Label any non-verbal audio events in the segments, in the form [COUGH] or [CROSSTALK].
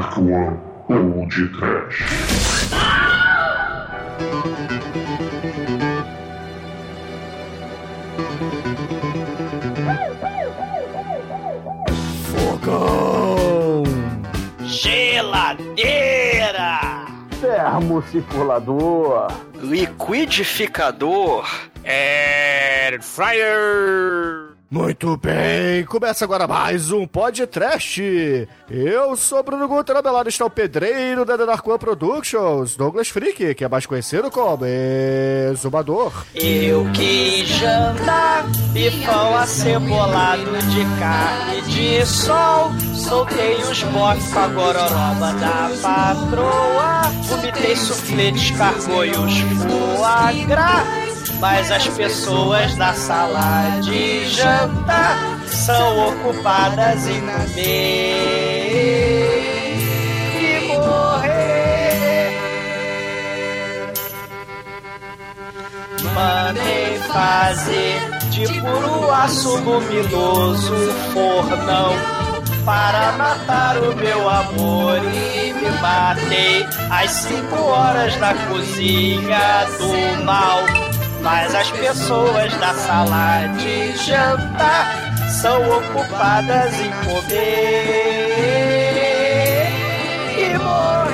Dark One Old Trash. Fogão! Geladeira! Termocirculador. Liquidificador! Air Fryer! Muito bem, começa agora mais um podcast. Eu sou Bruno Guter, lado está o pedreiro da One Productions, Douglas Freak, que é mais conhecido como Exumador. Eu quis jantar bifão acebolado de carne de sol. Soltei os bofs com a gororoba da patroa. Vomitei suflê, descargou e os foie. Mas as pessoas da sala de jantar são ocupadas em comer e morrer. Mandei fazer de puro aço luminoso um fornão para matar o meu amor e me matei às cinco horas na cozinha do mal. Mas as pessoas da sala de jantar são ocupadas em comer e morrer.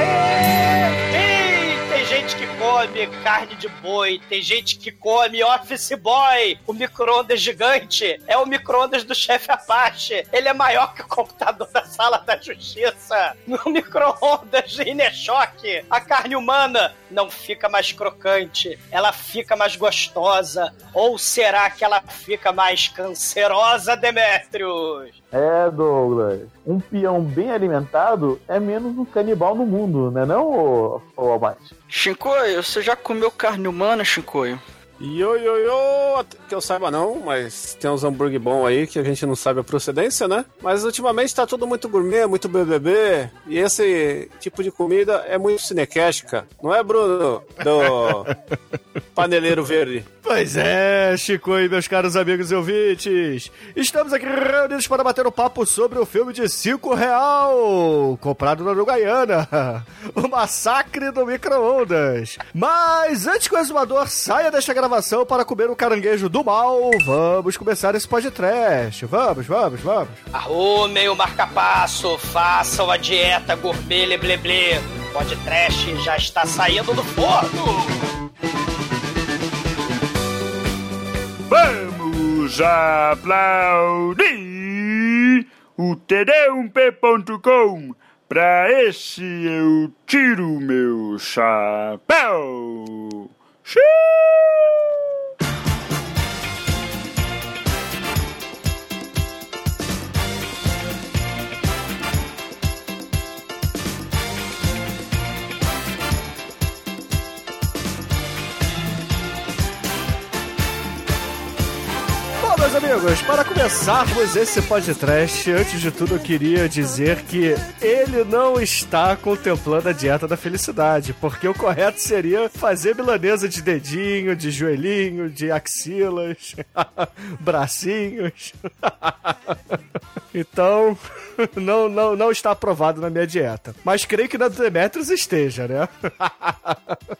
Come carne de boi, tem gente que come office boy, o micro-ondas gigante. É o micro-ondas do chefe Apache. Ele é maior que o computador da sala da justiça. [LAUGHS] No micro-ondas choque. A carne humana não fica mais crocante, ela fica mais gostosa. Ou será que ela fica mais cancerosa, Demetrius? É, Douglas. Um peão bem alimentado é menos um canibal no mundo, né não, ô, ô Almighty? Shinkoio, você já comeu carne humana, Shinkoio? Yo, yo, yo, que eu saiba não, mas tem uns hambúrguer bom aí que a gente não sabe a procedência, né? Mas ultimamente tá tudo muito gourmet, muito BBB, e esse tipo de comida é muito cinequéstica, não é, Bruno? Do [LAUGHS] Paneleiro Verde. Pois é, Chico e meus caros amigos e ouvintes. Estamos aqui reunidos para bater um papo sobre o filme de 5 real, comprado na Uruguaiana. [LAUGHS] O Massacre do Micro-Ondas. Mas antes que o exumador saia desta gravação para comer o caranguejo do mal, vamos começar esse podcast. Vamos, vamos, vamos. Arrumem o marca-passo, façam a dieta gourmet. O podcast já está saindo do forno. Vamos aplaudir o td1p.com. Pra esse eu tiro meu chapéu. Xiii! Amigos, para começarmos esse podcast, antes de tudo eu queria dizer que ele não está contemplando a dieta da felicidade, porque o correto seria fazer milanesa de dedinho, de joelhinho, de axilas, [LAUGHS] bracinhos. [LAUGHS] então, [LAUGHS] não, não, não está aprovado na minha dieta. Mas creio que na do Demetrius esteja, né?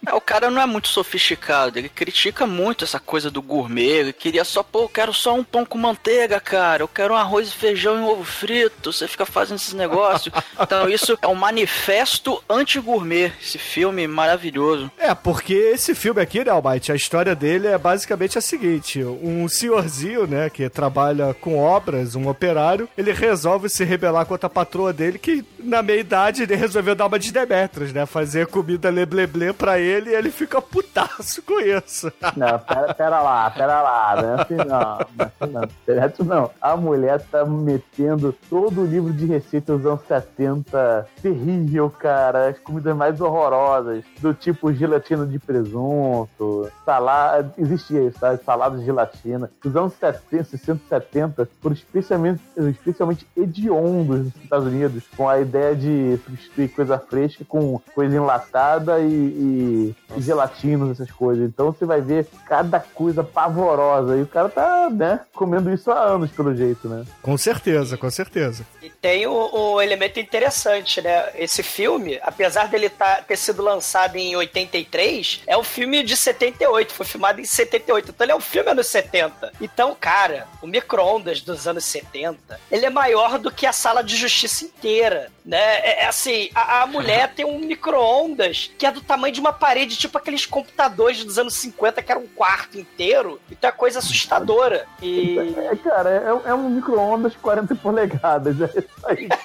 É, o cara não é muito sofisticado, ele critica muito essa coisa do gourmet, ele queria só, pô, eu quero só um pão com manteiga, cara, eu quero um arroz e feijão e um ovo frito, você fica fazendo esses negócios. [LAUGHS] Então isso é um manifesto anti-gourmet, esse filme maravilhoso. É, porque esse filme aqui, né, Almighty, a história dele é basicamente a seguinte: um senhorzinho, né, que trabalha com obras, um operário, ele resolve se rebelar contra a patroa dele, que na meia idade ele resolveu dar uma de Demetrius, né, fazer comida lebleble pra ele e ele fica putaço com isso. Não, pera, pera lá, pera lá. Não é [LAUGHS] assim não. Não, não. A mulher tá metendo todo o livro de receitas dos anos 70. Terrível, cara. As comidas mais horrorosas. Do tipo gelatina de presunto, salada. Existia isso, tá? Salada de gelatina. Dos anos 70, 60, 70, foram especialmente, especialmente hediondos nos Estados Unidos, com a ideia de substituir coisa fresca com coisa enlatada e, e, e gelatinos, essas coisas. Então você vai ver cada coisa pavorosa. E o cara tá, né, comendo isso há anos, pelo jeito, né? Com certeza, com certeza. E tem o, o elemento interessante, né? Esse filme, apesar dele tá, ter sido lançado em 83, é um filme de 78, foi filmado em 78. Então ele é um filme anos 70. Então, cara, o micro-ondas dos anos 70, ele é maior do que a sala de justiça inteira, né? É, é assim, a, a mulher [LAUGHS] tem um micro-ondas que é do tamanho de uma parede, tipo aqueles computadores dos anos 50, que era um quarto inteiro. Então é coisa assustadora. E... É, cara, é, é um micro-ondas de 40 polegadas. É isso aí. [LAUGHS]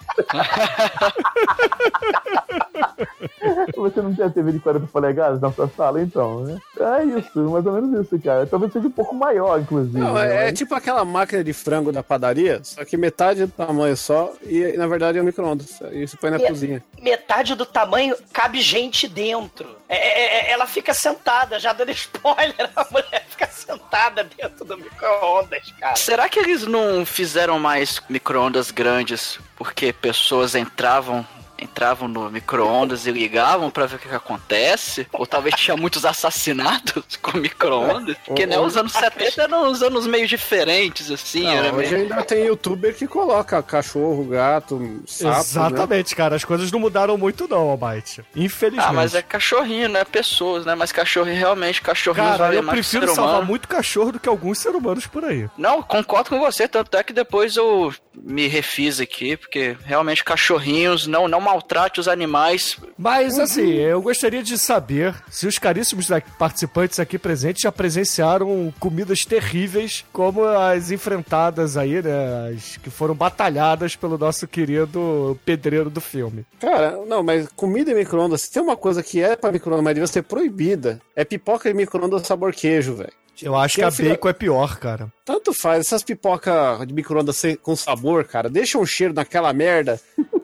Você não tem a TV de 40 polegadas na sua sala, então, né? É isso, mais ou menos isso, cara. Talvez seja um pouco maior, inclusive. Não, né? é, Mas- tipo aquela máquina de frango da padaria, só que metade do tamanho só e na verdade é um micro-ondas. E você põe na cozinha. metade do tamanho cabe gente dentro. É, é, é, ela fica sentada, já dando [LAUGHS] spoiler, a mulher fica sentada dentro do micro-ondas, cara. Será que eles não fizeram mais micro-ondas grandes porque pessoas entravam entravam no micro-ondas e ligavam pra ver o que, que acontece? Ou talvez tinha muitos assassinatos com micro-ondas? Porque né, os anos 70 eram uns anos meio diferentes, assim. Não, era hoje meio... ainda tem youtuber que coloca cachorro, gato, sapo. Né? Exatamente, cara. As coisas não mudaram muito, não, Almighty. Infelizmente. Ah, mas é cachorrinho, não é pessoas, né? Mas cachorrinho, realmente, cachorrinho Cara, vale eu prefiro ser salvar humano. muito cachorro do que alguns seres humanos por aí. Não, concordo com você, tanto é que depois eu me refiz aqui, porque realmente cachorrinhos, não, não maltrate os animais. Mas, assim, eu gostaria de saber se os caríssimos participantes aqui presentes já presenciaram comidas terríveis, como as enfrentadas aí, né? As que foram batalhadas pelo nosso querido pedreiro do filme. Cara, não, mas comida em micro-ondas, se tem uma coisa que é pra micro-ondas, mas devia ser proibida, é pipoca em micro-ondas sabor queijo, velho. Eu acho que Quem a fica- bacon é pior, cara. Tanto faz, essas pipoca de micro-ondas com sabor, cara, deixa um cheiro naquela merda. [LAUGHS]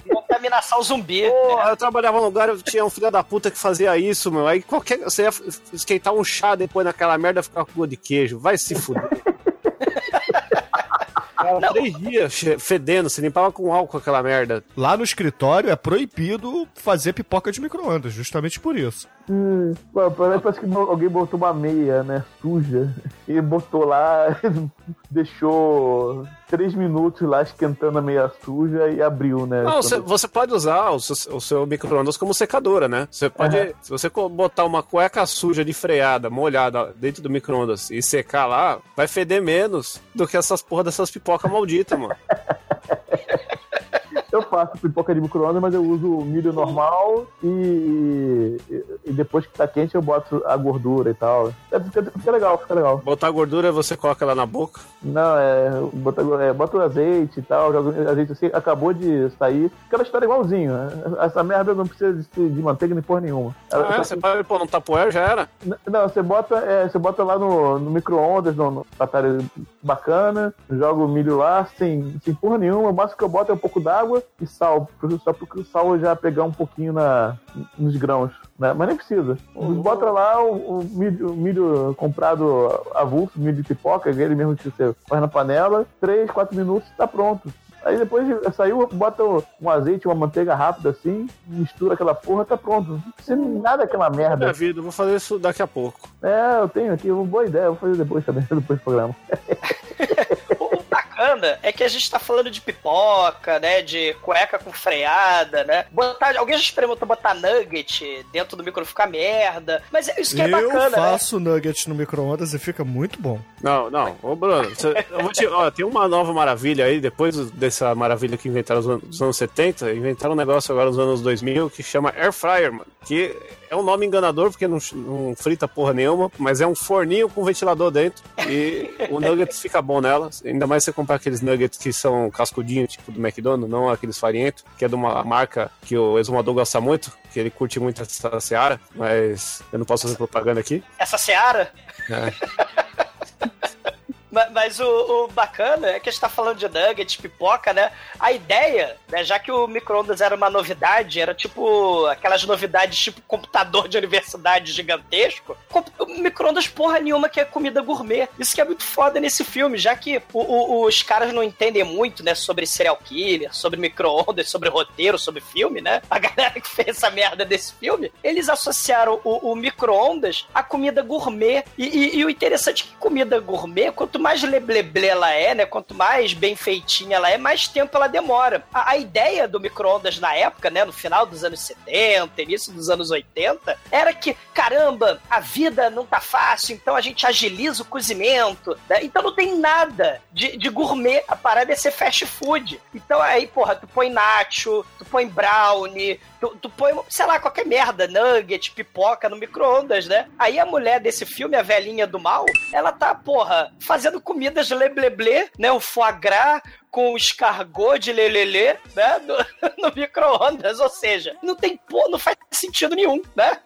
Contaminação zumbi. Pô, né? eu trabalhava num lugar, eu tinha um filho da puta que fazia isso, meu. Aí qualquer. Você ia esquentar um chá depois naquela merda ficar com gosto de queijo. Vai se fuder. [LAUGHS] Cara, três dias fedendo, você limpava com álcool aquela merda. Lá no escritório é proibido fazer pipoca de micro-ondas, justamente por isso. Hum, parece que alguém botou uma meia, né, suja, e botou lá, [LAUGHS] deixou três minutos lá esquentando a meia suja e abriu, né? Não, você, você pode usar o seu, o seu micro-ondas como secadora, né? Você pode. Aham. Se você botar uma cueca suja de freada, molhada dentro do micro-ondas e secar lá, vai feder menos do que essas porra dessas pipoca maldita, mano. [LAUGHS] Eu faço pipoca de micro-ondas, mas eu uso milho normal e, e, depois que tá quente eu boto a gordura e tal. É, fica, fica legal, fica legal. Botar gordura, você coloca ela na boca. Não, é. Bota, é, bota o azeite e tal, joga o azeite assim, acabou de sair. Aquela história igualzinho. né? Essa merda não precisa de, de manteiga nem porra nenhuma. Ela- Ah, é, você pode pôr num tapoer, já era. Não, você bota, é, você bota lá no, no micro-ondas, no, no batalha bacana, joga o milho lá, sem, sem porra nenhuma. O máximo que eu boto é um pouco d'água e sal. Só porque o sal já pegar um pouquinho na, nos grãos. Né? Mas nem precisa. Bota lá o, o milho, o milho comprado avulso, milho de pipoca, aquele mesmo que você faz na panela, 3, 4 minutos, tá pronto. Aí depois de- saiu, bota um azeite, uma manteiga rápida assim, mistura aquela porra, tá pronto. Não precisa de nada daquela Minha merda. vida, eu vou fazer isso daqui a pouco. É, eu tenho aqui uma boa ideia, vou fazer depois também, [LAUGHS] depois do programa. [LAUGHS] O bacana é que a gente tá falando de pipoca, né? De cueca com freada, né? Botar, alguém já experimentou botar nugget dentro do micro ficar merda. Mas é isso que é eu bacana, né? faço nuggets no micro-ondas e fica muito bom. Não, não. Ô, Bruno, você- eu vou te, ó, tem uma nova maravilha aí, depois dessa maravilha que inventaram nos anos, nos anos 70, inventaram um negócio agora nos anos 2000 que chama Air Fryer, mano. Que é um nome enganador porque não, não frita porra nenhuma, mas é um forninho com ventilador dentro e o [LAUGHS] nuggets fica bom nela. Ainda mais se você comprar aqueles nuggets que são cascudinhos, tipo do McDonald's, não aqueles farinhentos, que é de uma marca que o exumador gosta muito, que ele curte muito essa seara, mas eu não posso fazer propaganda aqui. Essa seara. É. [LAUGHS] Ma- Mas o, o bacana é que a gente tá falando de nugget, pipoca, né? A ideia, né, já que o micro-ondas era uma novidade, era tipo aquelas novidades tipo computador de universidade gigantesco, micro-ondas porra nenhuma que é comida gourmet. Isso que é muito foda nesse filme, já que o- o- os caras não entendem muito, né, sobre serial killer, sobre micro-ondas, sobre roteiro, sobre filme, né? A galera que fez essa merda desse filme, eles associaram o, o micro-ondas à comida gourmet. E, e- e o interessante é que comida gourmet, quanto mais lebleble ela é, né? Quanto mais bem feitinha ela é, mais tempo ela demora. A, a ideia do micro-ondas na época, né? No final dos anos 70, início dos anos 80, era que, caramba, a vida não tá fácil, então a gente agiliza o cozimento, né? Então não tem nada de, de gourmet. A parada é ser fast food. Então aí, porra, tu põe nacho, tu põe brownie, tu, tu põe, sei lá, qualquer merda, nugget, pipoca no micro-ondas, né? Aí a mulher desse filme, a velhinha do mal, ela tá, porra, fazendo comidas lebleble, né? O foie gras com escargot de lelele, né? No, [LAUGHS] no micro-ondas, ou seja, não tem, pô, não faz sentido nenhum, né?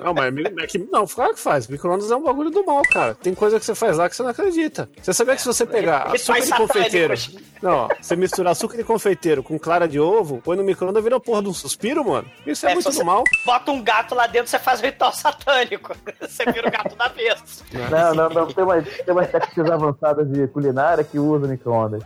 Não, mas é que, não, claro que faz. Micro-ondas é um bagulho do mal, cara. Tem coisa que você faz lá que você não acredita. Você sabia que se você pegar açúcar Rituais de confeiteiro. Não, ó, você misturar açúcar de confeiteiro com clara de ovo, põe no micro-ondas vira a porra de um suspiro, mano. Isso é, É, muito do mal. Bota um gato lá dentro, você faz um ritual satânico. [LAUGHS] Você vira o gato da vez. Não, não, não. Tem umas, tem umas técnicas avançadas de culinária que usam micro-ondas.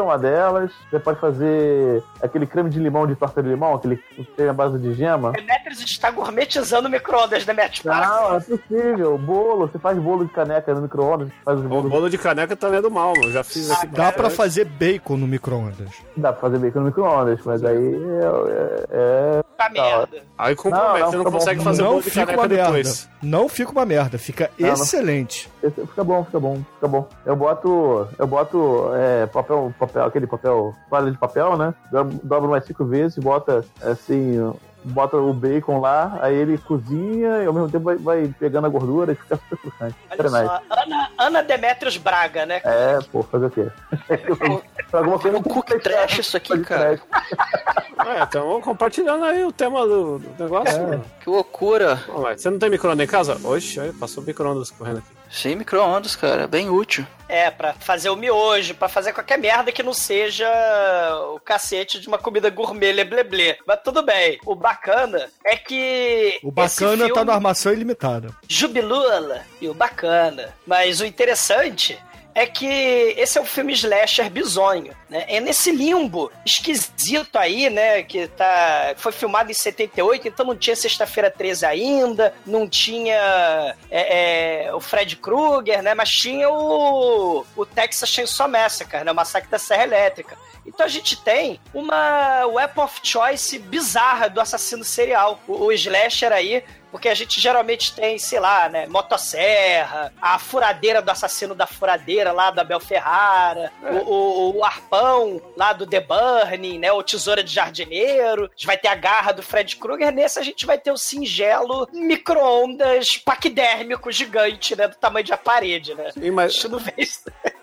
Uma delas, você pode fazer aquele creme de limão de torta de limão, aquele que tem a base de gema. Demetrius está gourmetizando o micro-ondas, né, Matt? Para Não, é possível. Bolo, você faz bolo de caneca no micro-ondas, faz os O bolo de caneca também é do mal, mano. Já fiz aqui. Dá pra fazer bacon no micro-ondas. Dá pra fazer bacon no micro-ondas, mas aí é. é, Tá merda. Aí compromete, Não, não, você não bom. consegue fazer não bolo de caneca uma merda. depois. Não fica uma merda, fica Não, excelente. é- fica bom, fica bom, fica bom. Eu boto. Eu boto é, papel, papel, aquele papel, palha de papel, né? Dobro mais cinco vezes, bota assim. Bota o bacon lá, aí ele cozinha e ao mesmo tempo vai, vai pegando a gordura e fica [LAUGHS] super crocante. Ana, Ana Demetrius Braga, né? É, pô, fazer o quê? [LAUGHS] Pra alguma coisa Um cook trash isso aqui, cara. [LAUGHS] É, então compartilhando aí o tema do, do negócio. mano. Que loucura. Você não tem micro-ondas em casa? Oxe, passou o micro-ondas correndo aqui. Sem micro-ondas, cara. Bem útil. É, pra fazer o miojo, pra fazer qualquer merda que não seja o cacete de uma comida gourmet lebleble. Mas tudo bem. O bacana é que. O bacana tá filme no armação ilimitada. Jubilula e o bacana. Mas o interessante é que esse é um filme slasher bizonho, né? É nesse limbo esquisito aí, né? Que tá, foi filmado em 78, então não tinha Sexta-feira 13 ainda, não tinha é, é, o Fred Krueger, né? Mas tinha o, o Texas Chainsaw Massacre, né? O Massacre da Serra Elétrica. Então a gente tem uma weapon of choice bizarra do assassino serial. O, o slasher aí porque a gente geralmente tem, sei lá, né, motosserra, a furadeira do assassino da furadeira lá da Abel Ferrara, o, o- o arpão lá do The Burning, né, o tesoura de jardineiro, a gente vai ter a garra do Fred Krueger, nesse a gente vai ter o singelo micro-ondas paquidérmico gigante, né, do tamanho de a parede, né. A mas, gente não vê isso.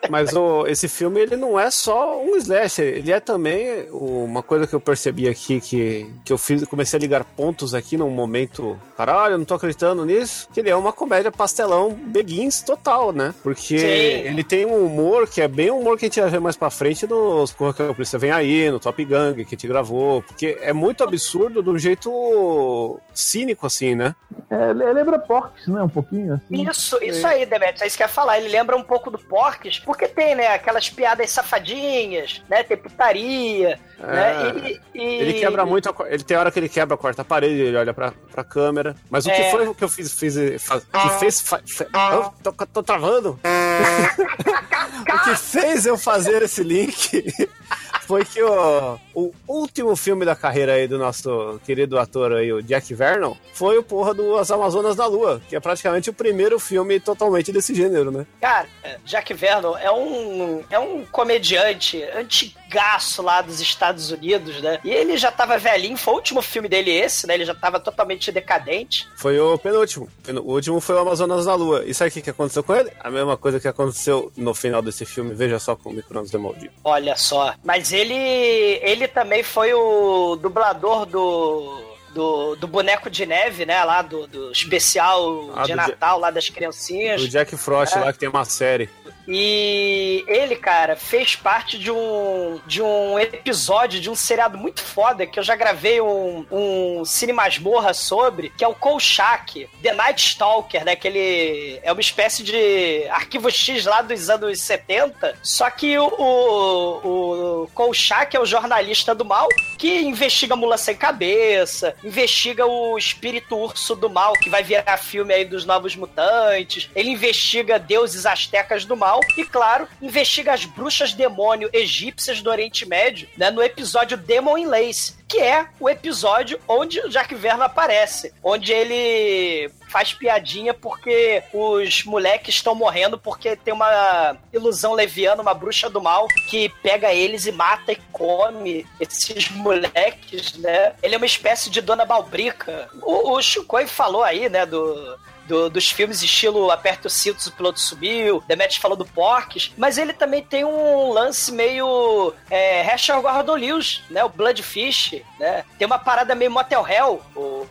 Mas o, esse filme ele não é só um slasher, ele é também uma coisa que eu percebi aqui que, que eu fiz, comecei a ligar pontos aqui num momento, caralho, eu não tô acreditando nisso, que ele é uma comédia pastelão Beguins total, né? Porque Sim. ele tem um humor que é bem o humor que a gente vai ver mais pra frente nos Corra que a Polícia Vem Aí, no Top Gang que a gente gravou, porque é muito absurdo de um jeito cínico assim, né? É, le- lembra Porks, né? Um pouquinho assim. Isso, isso aí, Demetrius, é isso que eu ia falar. Ele lembra um pouco do Porques, porque tem, né, aquelas piadas safadinhas, né, tem putaria, né, e, e- É. Ele quebra muito, a, ele tem hora que ele quebra a quarta parede, ele olha pra, pra câmera. Mas o que É. foi que eu fiz, fiz que fez, fa- fe- Ah, tô, tô travando. [LAUGHS] o que fez eu fazer esse link [LAUGHS] foi que o, o último filme da carreira aí do nosso querido ator aí, o Jack Vernon, foi o porra do As Amazonas da Lua, que é praticamente o primeiro filme totalmente desse gênero, né? Cara, Jack Vernon é um, é um comediante antigaço lá dos Estados Unidos, né? E ele já tava velhinho, foi o último filme dele esse, né? Ele já tava totalmente decadente. Foi o penúltimo. O último foi o Amazonas na Lua. E sabe o que, que aconteceu com ele? A mesma coisa que aconteceu no final desse filme. Veja só com o Micronos de Maldito. Olha só. Mas ele ele também foi o dublador do do, do boneco de neve, né? Lá do, do especial Ah, de do Natal, lá das criancinhas. O Jack Frost É. lá que tem uma série. E ele, cara, fez parte de um, de um episódio de um seriado muito foda que eu já gravei um, um Cine Masmorra sobre, que é o Kolchak, The Night Stalker, né? Que ele é uma espécie de arquivo X lá dos anos 70. Só que o, o, o Kolchak é o jornalista do mal que investiga mula sem cabeça, investiga o espírito urso do mal, que vai virar filme aí dos Novos Mutantes. Ele investiga deuses astecas do mal e, claro, investiga as bruxas demônio egípcias do Oriente Médio, né, no episódio Demon in Lace, que é o episódio onde o Jack Verno aparece, onde ele faz piadinha porque os moleques estão morrendo porque tem uma ilusão leviana, uma bruxa do mal que pega eles e mata e come esses moleques, né? Ele é uma espécie de Dona Balbrica. O, o Chukoi falou aí, né, do do- dos filmes estilo Aperta os Cintos, o Piloto Subiu, Demetrius falou do Porques, mas ele também tem um lance meio é, Rachel Gordon Lewis, né, o Bloodfish, né, tem uma parada meio Motel Hell,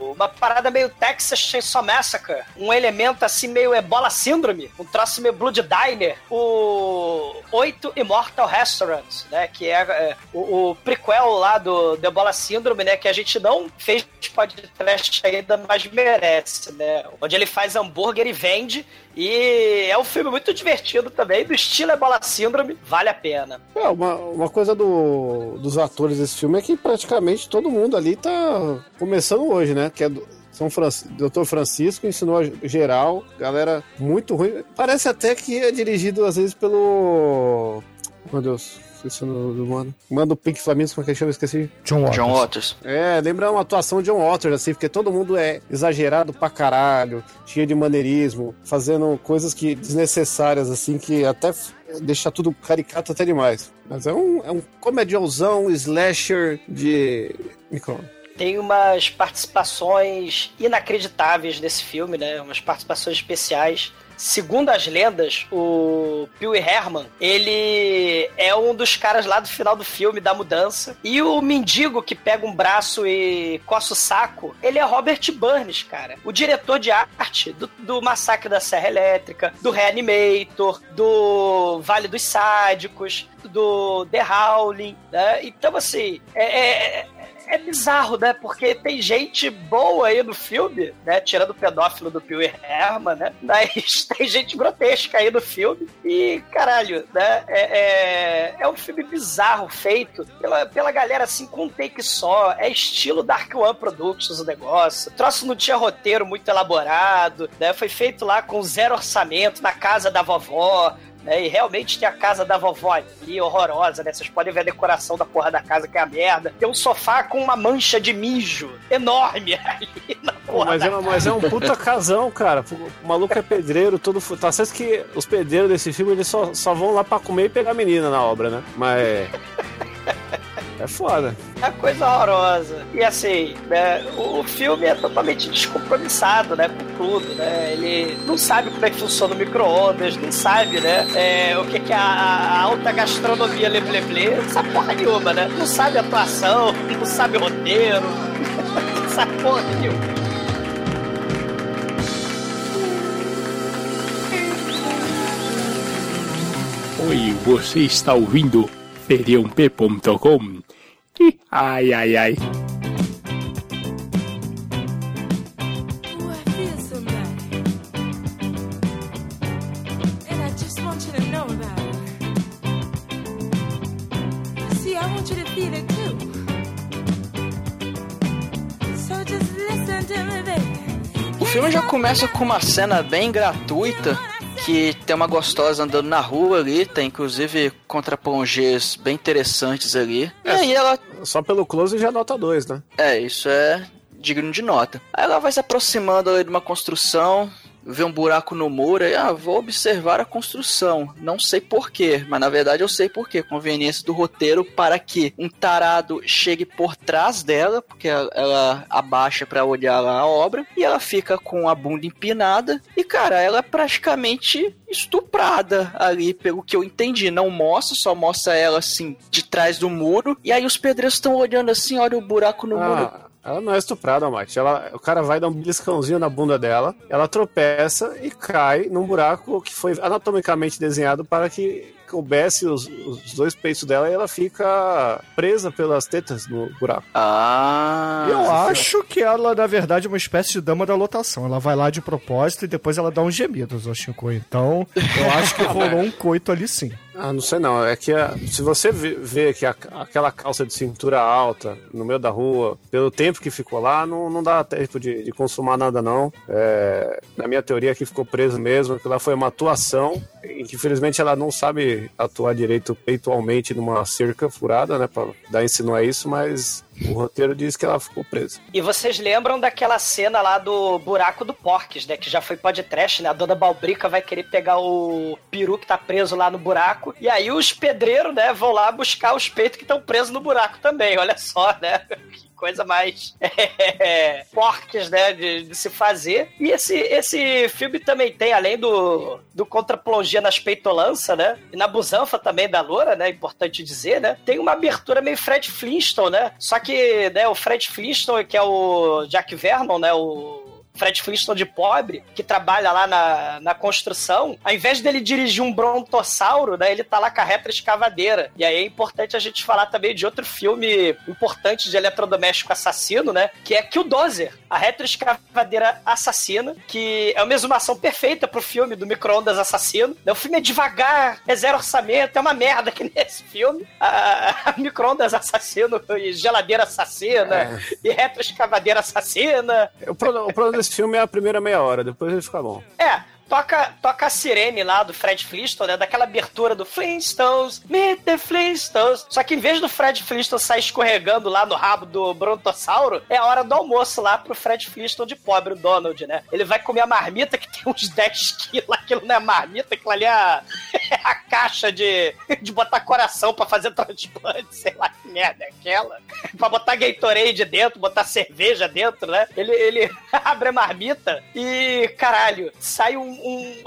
uma parada meio Texas Chainsaw Massacre, um elemento assim meio Ebola Síndrome, um troço meio Blood Diner, o Oito Immortal Restaurants, né, que é, é, o, o prequel lá do, do Ebola Síndrome, né, que a gente não fez podcast ainda, mas merece, né, onde ele faz hambúrguer e vende, e é um filme muito divertido também, do estilo Ebola Síndrome, vale a pena. É, uma, uma coisa do, dos atores desse filme é que praticamente todo mundo ali tá começando hoje, né? Que é do, São Francisco, Dr. Francisco ensinou geral, galera muito ruim. Parece até que é dirigido às vezes pelo. Meu Deus, esqueci o nome do mano. Manda o Pink Flamingos, como é que chama? Esqueci. John Waters. John Waters. É, lembra uma atuação de John Waters, assim, porque todo mundo é exagerado pra caralho, cheio de maneirismo, fazendo coisas que desnecessárias, assim, que até f- deixa tudo caricato até demais. Mas é um, é um comediãozão, slasher de micro. Tem umas participações inacreditáveis nesse filme, né? Umas participações especiais. Segundo as lendas, o Pee Herman, ele é um dos caras lá do final do filme, da mudança. E o mendigo que pega um braço e coça o saco, ele é Robert Burns, cara. O diretor de arte do, do Massacre da Serra Elétrica, do Reanimator, do Vale dos Sádicos, do The Howling, né? Então, assim, é- é, é bizarro, né? Porque tem gente boa aí no filme, né? Tirando o pedófilo do Wee Herman, né? Mas [LAUGHS] tem gente grotesca aí no filme. E, caralho, né? É, é, é um filme bizarro, feito pela, pela galera, assim, com um take só. É estilo Dark One Productions o negócio. O troço não tinha roteiro muito elaborado, né? Foi feito lá com zero orçamento, na casa da vovó, né? E realmente tem a casa da vovó ali, horrorosa, né? Vocês podem ver a decoração da porra da casa, que é a merda. Tem um sofá com uma mancha de mijo enorme [LAUGHS] ali na porra mas, é, mas é um puta casão, cara. O maluco é pedreiro, todo. Tá certo que os pedreiros desse filme eles só, só vão lá pra comer e pegar a menina na obra, né? Mas. [LAUGHS] É foda. É coisa horrorosa. E assim, né, o, o filme é totalmente descompromissado, né, com tudo, né? Ele não sabe como é que funciona o micro-ondas, não sabe, né, é, o que, que é a, a alta gastronomia leble não sabe porra nenhuma, né? Não sabe atuação, não sabe roteiro, [LAUGHS] não sabe porra nenhuma. Oi, você está ouvindo feriump.com? Ih, Ai, ai, ai. O filme já começa com uma cena bem gratuita, que tem uma gostosa andando na rua ali, tem inclusive contraplongés bem interessantes ali. E aí ela Só pelo close já nota 2, né? É, isso é digno de nota. Aí ela vai se aproximando ali de uma construção, vê um buraco no muro e, ah, vou observar a construção. Não sei porquê, mas na verdade eu sei porquê. Conveniência do roteiro para que um tarado chegue por trás dela, porque ela, ela abaixa para olhar lá a obra, e ela fica com a bunda empinada. E, cara, ela é praticamente estuprada ali, pelo que eu entendi. Não mostra, só mostra ela assim, de trás do muro. E aí os pedreiros estão olhando assim, olha o buraco no muro. Ela não é estuprada, Mate. Ela, o cara vai dar um beliscãozinho na bunda dela, ela tropeça e cai num buraco que foi anatomicamente desenhado para que coubesse os, os dois peitos dela e ela fica presa pelas tetas no buraco. Ah. Eu acho que ela, na verdade, é uma espécie de dama da lotação. Ela vai lá de propósito e depois ela dá uns gemidos, ô Chico. Então, eu acho que rolou um coito ali sim. Ah, não sei não. É que a- se você vê, que a- aquela calça de cintura alta no meio da rua, pelo tempo que ficou lá, não, não dá tempo de, de consumar nada não. É, na minha teoria que ficou preso mesmo, que lá foi uma atuação que infelizmente ela não sabe atuar direito peitualmente numa cerca furada, né? Pra dar insinuar isso, mas o roteiro diz que ela ficou presa. E vocês lembram daquela cena lá do buraco do Porques, né? Que já foi podcast, né? A dona Balbrica vai querer pegar o peru que tá preso lá no buraco. E aí os pedreiros, né, vão lá buscar os peitos que estão presos no buraco também. Olha só, né? Coisa mais [LAUGHS] é, porques, né, de, de se fazer. E esse, esse filme também tem, além do, do contraplongia nas peitolanças, né, e na busanfa também da loura, né, importante dizer, né, tem uma abertura meio Fred Flintstone, né, só que, né, o Fred Flintstone, que é o Jack Vernon, né, o Fred Flintstone de pobre, que trabalha lá na, na construção, ao invés dele dirigir um brontossauro, né, ele tá lá com a retroescavadeira. E aí é importante a gente falar também de outro filme importante de eletrodoméstico assassino, né, que é Kill Dozer, a retroescavadeira assassina, que é uma exumação perfeita pro filme do micro-ondas assassino. O filme é devagar, é zero orçamento, é uma merda que [LAUGHS] nesse filme. A, a micro-ondas assassino e geladeira assassina e retroescavadeira assassina. O problema, o problema desse filme é a primeira meia hora, depois ele fica bom. É, toca, toca a sirene lá do Fred Flintstone, né? Daquela abertura do Flintstones, Meet the Flintstones. Só que em vez do Fred Flintstone sair escorregando lá no rabo do Brontossauro, é a hora do almoço lá pro Fred Flintstone de pobre, o Donald, né? Ele vai comer a marmita que tem uns 10 quilos, aquilo não é marmita, aquilo ali é a, [LAUGHS] é a caixa de, de botar coração pra fazer transplante, sei lá que merda é aquela. pra botar Gatorade dentro, botar cerveja dentro, né? Ele, ele [LAUGHS] abre a marmita e, caralho, sai um, um,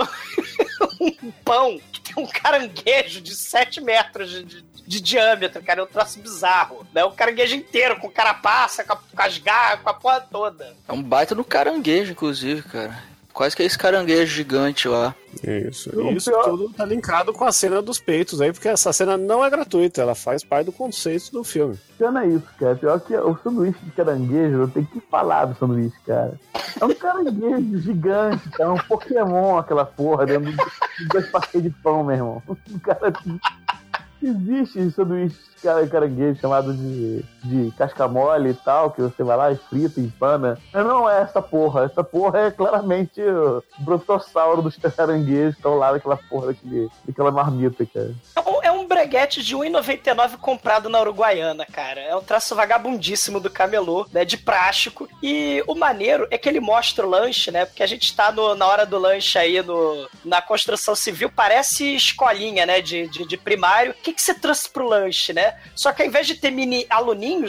[LAUGHS] um pão que tem um caranguejo de 7 metros de, de- de diâmetro, cara. É um troço bizarro. Né? Um caranguejo inteiro, com carapaça, com, a- com as garras, com a porra toda. É um baita no caranguejo, inclusive, cara. Quase que é esse caranguejo gigante lá. Isso. O E isso pior- tudo tá linkado com a cena dos peitos aí, porque essa cena não é gratuita, ela faz parte do conceito do filme. Pior não é isso, cara. Pior que o sanduíche de caranguejo, eu tenho que falar do sanduíche, cara. É um caranguejo [LAUGHS] gigante, cara. É um Pokémon aquela porra dentro de dois pastéis de pão, meu irmão. [LAUGHS] O cara. Existe sanduíche de cara- caranguejo chamado de, de casca mole e tal, que você vai lá e frita empana. Mas não é essa porra. Essa porra é claramente o brontossauro dos caranguejos que estão lá naquela porra daquele, daquela marmita, cara. É um- É breguete de 1,99 comprado na Uruguaiana, cara. É um traço vagabundíssimo do camelô, né? De prático. E o maneiro é que ele mostra o lanche, né? Porque a gente tá no- na hora do lanche aí no, na construção civil, parece escolinha, né? De, de, de primário. O que, que você trouxe pro lanche, né? Só que ao invés de ter mini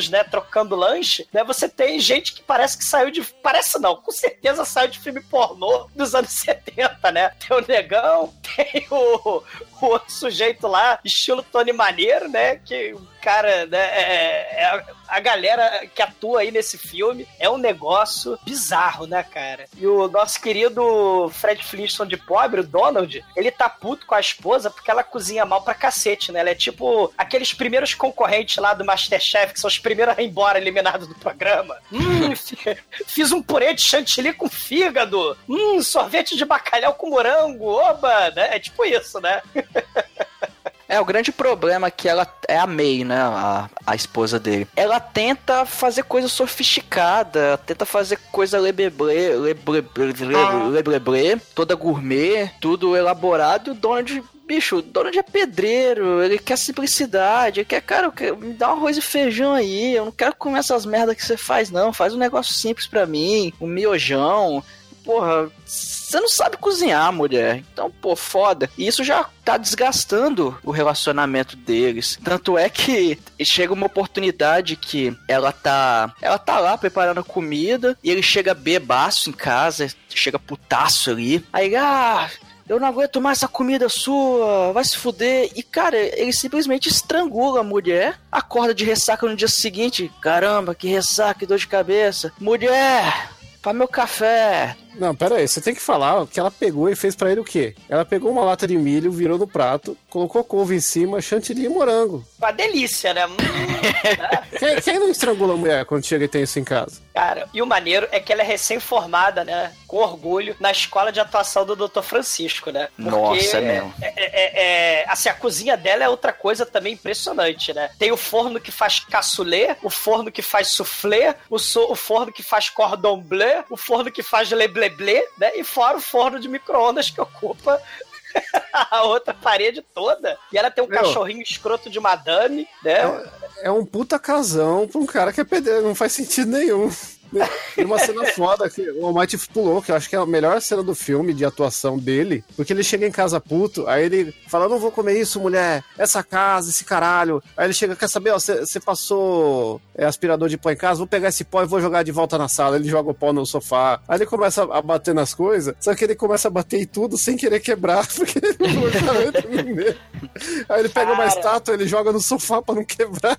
né? Trocando lanche, né? Você tem gente que parece que saiu de. Parece não, com certeza saiu de filme pornô dos anos [LAUGHS] 70, né? Tem o negão, [LAUGHS] tem o, o outro sujeito lá, estilo Tony Maneiro, né? Que cara, né? É, é a, a galera que atua aí nesse filme é um negócio bizarro, né, cara? E o nosso querido Fred Flintstone de pobre, o Donald, ele tá puto com a esposa porque ela cozinha mal pra cacete, né? Ela é tipo aqueles primeiros concorrentes lá do Masterchef, que são os primeiros a ir embora eliminados do programa. Hum, [LAUGHS] fi- fiz um purê de chantilly com fígado. Hum, sorvete de bacalhau com morango. Oba! Né? É tipo isso, né? [LAUGHS] É, o grande problema é que ela é a May, né? A, a esposa dele. Ela tenta fazer coisa sofisticada, tenta fazer coisa lebleble, leble, leble, lebleble, toda gourmet, tudo elaborado. E o Donald, bicho, o Donald é pedreiro, ele quer simplicidade, ele quer, cara, eu quero- me dá um arroz e feijão aí, eu não quero comer essas merdas que você faz, não. Faz um negócio simples pra mim, um miojão. Porra, você não sabe cozinhar, mulher. Então, pô, foda. E isso já tá desgastando o relacionamento deles. Tanto é que chega uma oportunidade que ela tá. Ela tá lá preparando comida e ele chega bebaço em casa, chega putaço ali. Aí, ah. eu não aguento mais essa comida sua, vai se fuder. E, cara, ele simplesmente estrangula a mulher, acorda de ressaca no dia seguinte. Caramba, que ressaca, que dor de cabeça. Mulher, pra meu café. Não, pera aí, você tem que falar que ela pegou e fez pra ele o quê? Ela pegou uma lata de milho, virou no prato, colocou couve em cima, chantilly e morango. Uma delícia, né? Hum? Quem, quem não estrangula a mulher quando chega e tem isso em casa? Cara, e o maneiro é que ela é recém-formada, né? Com orgulho, na escola de atuação do Dr. Francisco, né? Nossa, é mesmo. É, é- é- assim, a cozinha dela é outra coisa também impressionante, né? Tem o forno que faz cassoulet, o forno que faz soufflé, o, so- o forno que faz cordon bleu, o forno que faz le né? E fora o forno de micro-ondas que ocupa [LAUGHS] a outra parede toda. E ela tem um Meu. cachorrinho escroto de madame, né? É um puta casão pra um cara que é pedreiro, não faz sentido nenhum. Tem uma cena foda que o Almighty pulou, que eu acho que é a melhor cena do filme de atuação dele, porque ele chega em casa puto, aí ele fala: Não vou comer isso, mulher, essa casa, esse caralho. Aí ele chega, quer saber, ó, você passou é, aspirador de pó em casa, vou pegar esse pó e vou jogar de volta na sala. Ele joga o pó no sofá. Aí ele começa a bater nas coisas, só que ele começa a bater em tudo sem querer quebrar, [LAUGHS] porque ele não. Aí ele pega uma Cara. estátua, ele joga no sofá pra não quebrar.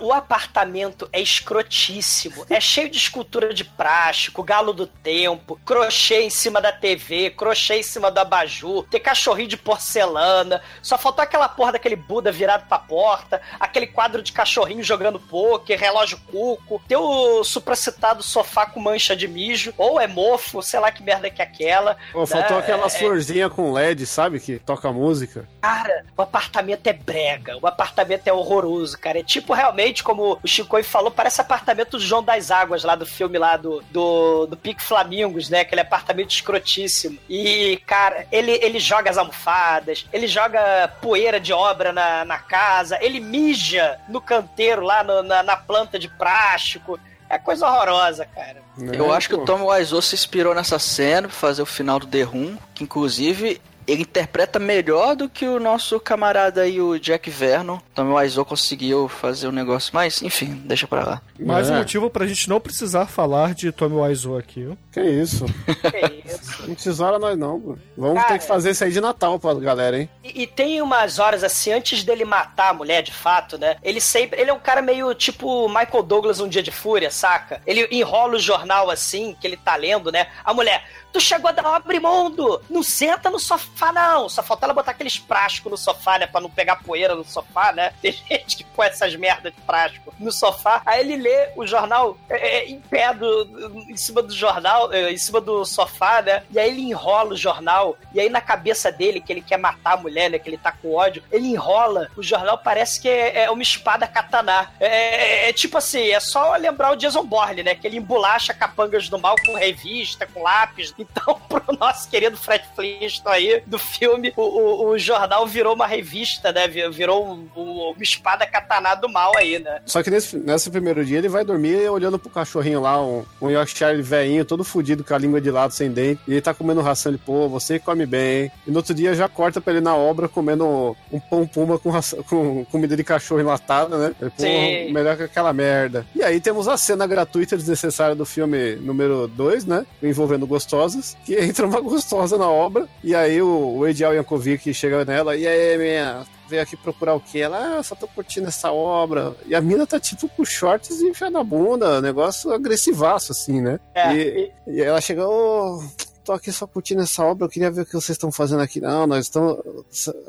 O apartamento é escrotíssimo. É cheio de escultura de plástico, galo do tempo, crochê em cima da TV, crochê em cima do abajur, tem cachorrinho de porcelana. Só faltou aquela porra daquele Buda virado pra porta, aquele quadro de cachorrinho jogando pôquer, relógio cuco, tem o supracitado sofá com mancha de mijo, ou é mofo, sei lá que merda que é aquela. Pô, faltou né? aquelas É- florzinhas com LED, sabe? Que toca música. Cara, o apartamento é brega, o apartamento é horroroso, cara. É tipo realmente, como o Chico falou, parece apartamento do João das Águas lá do filme lá do, do, do Pique Flamingos, né? Aquele apartamento escrotíssimo. E, cara, ele, ele joga as almofadas, ele joga poeira de obra na, na casa, ele mija no canteiro lá no- na, na planta de plástico. É coisa horrorosa, cara. Eu É, acho que pô. o Tom Wiseau se inspirou nessa cena pra fazer o final do The Room, que inclusive ele interpreta melhor do que o nosso camarada aí, o Jack Vernon. Tom Wiseau conseguiu fazer o negócio, mas enfim, deixa pra lá. Mais É. um motivo pra gente não precisar falar de Tommy Wiseau aqui. viu? Que isso? Que isso. Não tesoura nós não, pô. Vamos Cara. ter que fazer isso aí de Natal pra galera, hein? E, e tem umas horas assim, antes dele matar a mulher de fato, né? Ele sempre. Ele é um cara meio tipo Michael Douglas um dia de fúria, saca? Ele enrola o jornal assim, que ele tá lendo, né? A mulher. Tu chegou da obra imundo! Não senta no sofá, não! Só falta ela botar aqueles plásticos no sofá, né? Pra não pegar poeira no sofá, né? [LAUGHS] Tem gente que põe essas merdas de plástico no sofá. Aí ele lê o jornal é, é, em pé, do, em cima do jornal, é, em cima do sofá, né? E aí ele enrola o jornal. E aí na cabeça dele, que ele quer matar a mulher, né? Que ele tá com ódio, ele enrola. O jornal parece que é, é uma espada katana. É, é- é tipo assim, é só lembrar o Jason Bourne, né? Que ele embolacha capangas do mal com revista, com lápis. Então, [LAUGHS] pro nosso querido Fred Flintstone aí, do filme, o, o- o jornal virou uma revista, né? Vi- Virou um- um- uma espada katana do mal aí, né? Só que nesse, nesse primeiro dia ele vai dormir olhando pro cachorrinho lá, um, um Yorkshire velhinho, todo fudido, com a língua de lado, sem dente. E ele tá comendo ração. Ele, pô, você come bem. hein? E no outro dia já corta pra ele na obra comendo um pão puma com, ração- [LAUGHS] com comida de cachorro enlatada, né? Ele, pô, Sim. melhor que aquela merda. E aí temos a cena gratuita desnecessária do filme número 2, né? Envolvendo gostosas. Que entra uma gostosa na obra. E aí o, o Edial Yankovic chega nela. E aí, minha veio aqui procurar o quê? Ela, ah, só tô curtindo essa obra. E a mina tá tipo com shorts e enfiando na bunda, negócio agressivaço, assim, né? É, E, e ela chega, ô. Tô aqui só curtindo essa obra, eu queria ver o que vocês estão fazendo aqui. Não, nós estamos.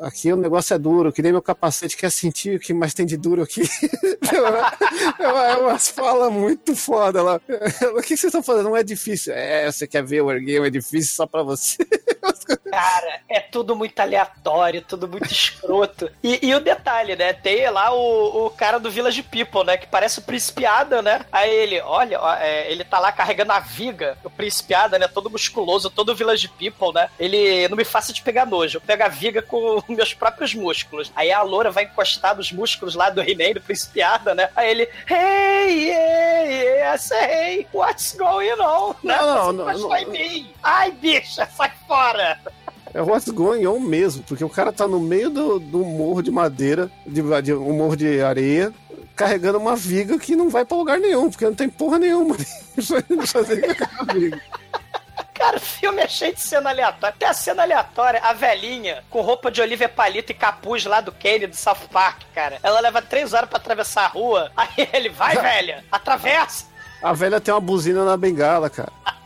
Aqui o negócio é duro, que nem meu capacete quer sentir o que mais tem de duro aqui. [LAUGHS] é, uma, umas falas muito foda lá. [LAUGHS] O que vocês estão fazendo? Não é difícil. É, você quer ver o Wargame, é difícil só pra você. [LAUGHS] Cara, é tudo muito aleatório, tudo muito escroto. E, e o detalhe, né? Tem lá o, o cara do Village People, né? Que parece o Príncipe Adam, né? Aí ele, olha, ó, é, ele tá lá carregando a viga, o Príncipe Adam, né? Todo musculoso, todo Village People, né? Ele não me faça de pegar nojo. Eu pego a viga com [LAUGHS] meus próprios músculos. Aí a loura vai encostar nos músculos lá do He-Man, do Príncipe Adam, né? Aí ele, hey, hey, yes, hey, what's going on? Né? Não, Você não, não. em mim. Ai, bicha, sai fora! É what's going on mesmo, porque o cara tá no meio do, do morro de madeira, de, de um morro de areia, carregando uma viga que não vai pra lugar nenhum, porque não tem porra nenhuma [LAUGHS] ele fazer com aquela viga. Cara, o filme é cheio de cena aleatória. Tem a cena aleatória, a velhinha, com roupa de Olivia Palito e capuz lá do Kenny do South Park, cara. Ela leva três horas pra atravessar a rua. [LAUGHS] Aí ele, vai, velha, atravessa. A velha tem uma buzina na bengala, cara. [LAUGHS]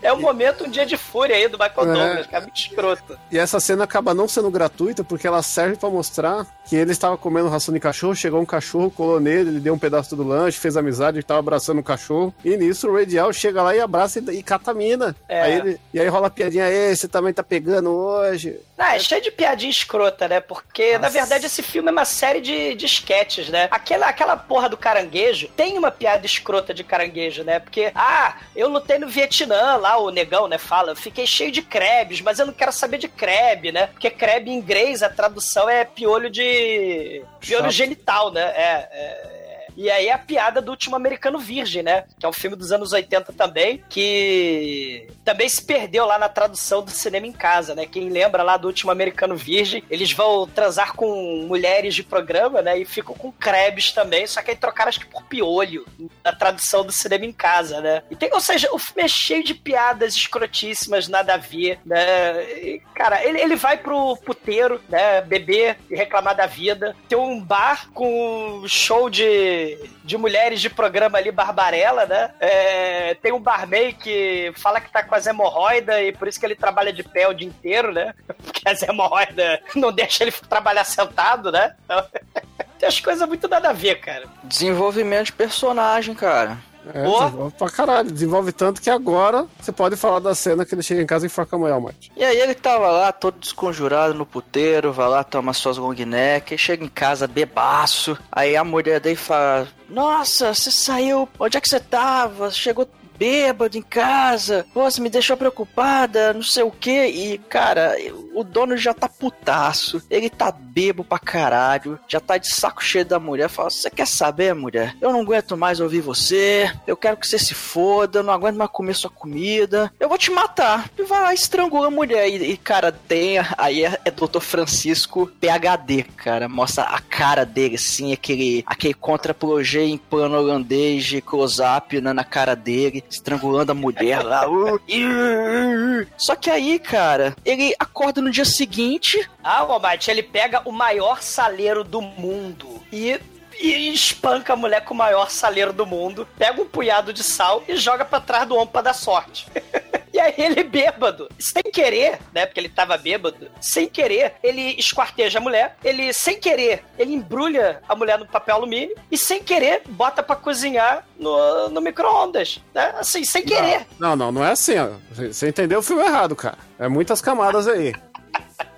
É o momento, um dia de fúria aí do Michael É. Douglas, que é muito escroto. E essa cena acaba não sendo gratuita porque ela serve pra mostrar que ele estava comendo ração de cachorro, chegou um cachorro, colou nele, ele deu um pedaço do lanche, fez amizade, ele tava abraçando o cachorro. E nisso o Radial chega lá e abraça e, e cata a mina. É. Aí ele- e aí rola a piadinha, ei, você também tá pegando hoje. Ah, é cheio de piadinha escrota, né? Porque, na verdade, esse filme é uma série de, de sketches, né? Aquela, aquela porra do caranguejo tem uma piada escrota de caranguejo, né? Porque, ah, eu lutei no Vietnã, lá o negão, né? Fala, fiquei cheio de crebes, mas eu não quero saber de crebe, né? Porque crebe em inglês, a tradução é piolho de. piolho Chato. genital, né? É. é... E aí a piada do último americano virgem, né? Que é um filme dos anos 80 também, que também se perdeu lá na tradução do cinema em casa, né? Quem lembra lá do último americano virgem, eles vão transar com mulheres de programa, né? E ficam com crebes também, só que aí trocaram acho que por piolho na tradução do cinema em casa, né? E tem, ou seja, o filme é cheio de piadas escrotíssimas, nada a ver, né? E, cara, ele, ele vai pro puteiro, né? Beber e reclamar da vida. Tem um bar com show de, de mulheres de programa ali, Barbarella, né? É, tem um barman que fala que tá com as hemorroida e por isso que ele trabalha de pé o dia inteiro, né? [LAUGHS] Porque as hemorroida não deixa ele trabalhar sentado, né? Então, [LAUGHS] tem as coisas muito nada a ver, cara. Desenvolvimento de personagem, cara. É, Pô. desenvolve pra caralho. Desenvolve tanto que agora você pode falar da cena que ele chega em casa e enforca a mulher, mate. E aí ele tava lá, todo desconjurado no puteiro, vai lá, toma suas long neck, chega em casa bebaço. Aí a mulher dele fala: Nossa, você saiu, onde é que você tava? Chegou bêbado em casa, você me deixou preocupada, não sei o que. E, cara, o dono já tá putaço, ele tá bebo pra caralho, já tá de saco cheio da mulher. Fala: Você quer saber, mulher? Eu não aguento mais ouvir você, eu quero que você se foda, eu não aguento mais comer sua comida, eu vou te matar. E vai lá estrangula a mulher. E, e, cara, tem. Aí é, é Dr. Francisco PHD, cara. Mostra a cara dele, assim, aquele, aquele contra-plongé em plano holandês de close-up né, na cara dele, estrangulando a mulher lá. Uh, uh, uh. Só que aí, cara, ele acorda no dia seguinte. Ah, Almighty, ele pega o maior saleiro do mundo e e espanca a mulher com o maior saleiro do mundo, pega um punhado de sal e joga pra trás do ombro pra dar sorte. [LAUGHS] E aí ele bêbado, sem querer, né? Porque ele tava bêbado, sem querer, ele esquarteja a mulher, ele, sem querer, ele embrulha a mulher no papel alumínio e, sem querer, bota pra cozinhar no, no micro-ondas, né? Assim, sem querer. Não, não, não é assim, ó. Você entendeu o filme errado, cara. É muitas camadas aí.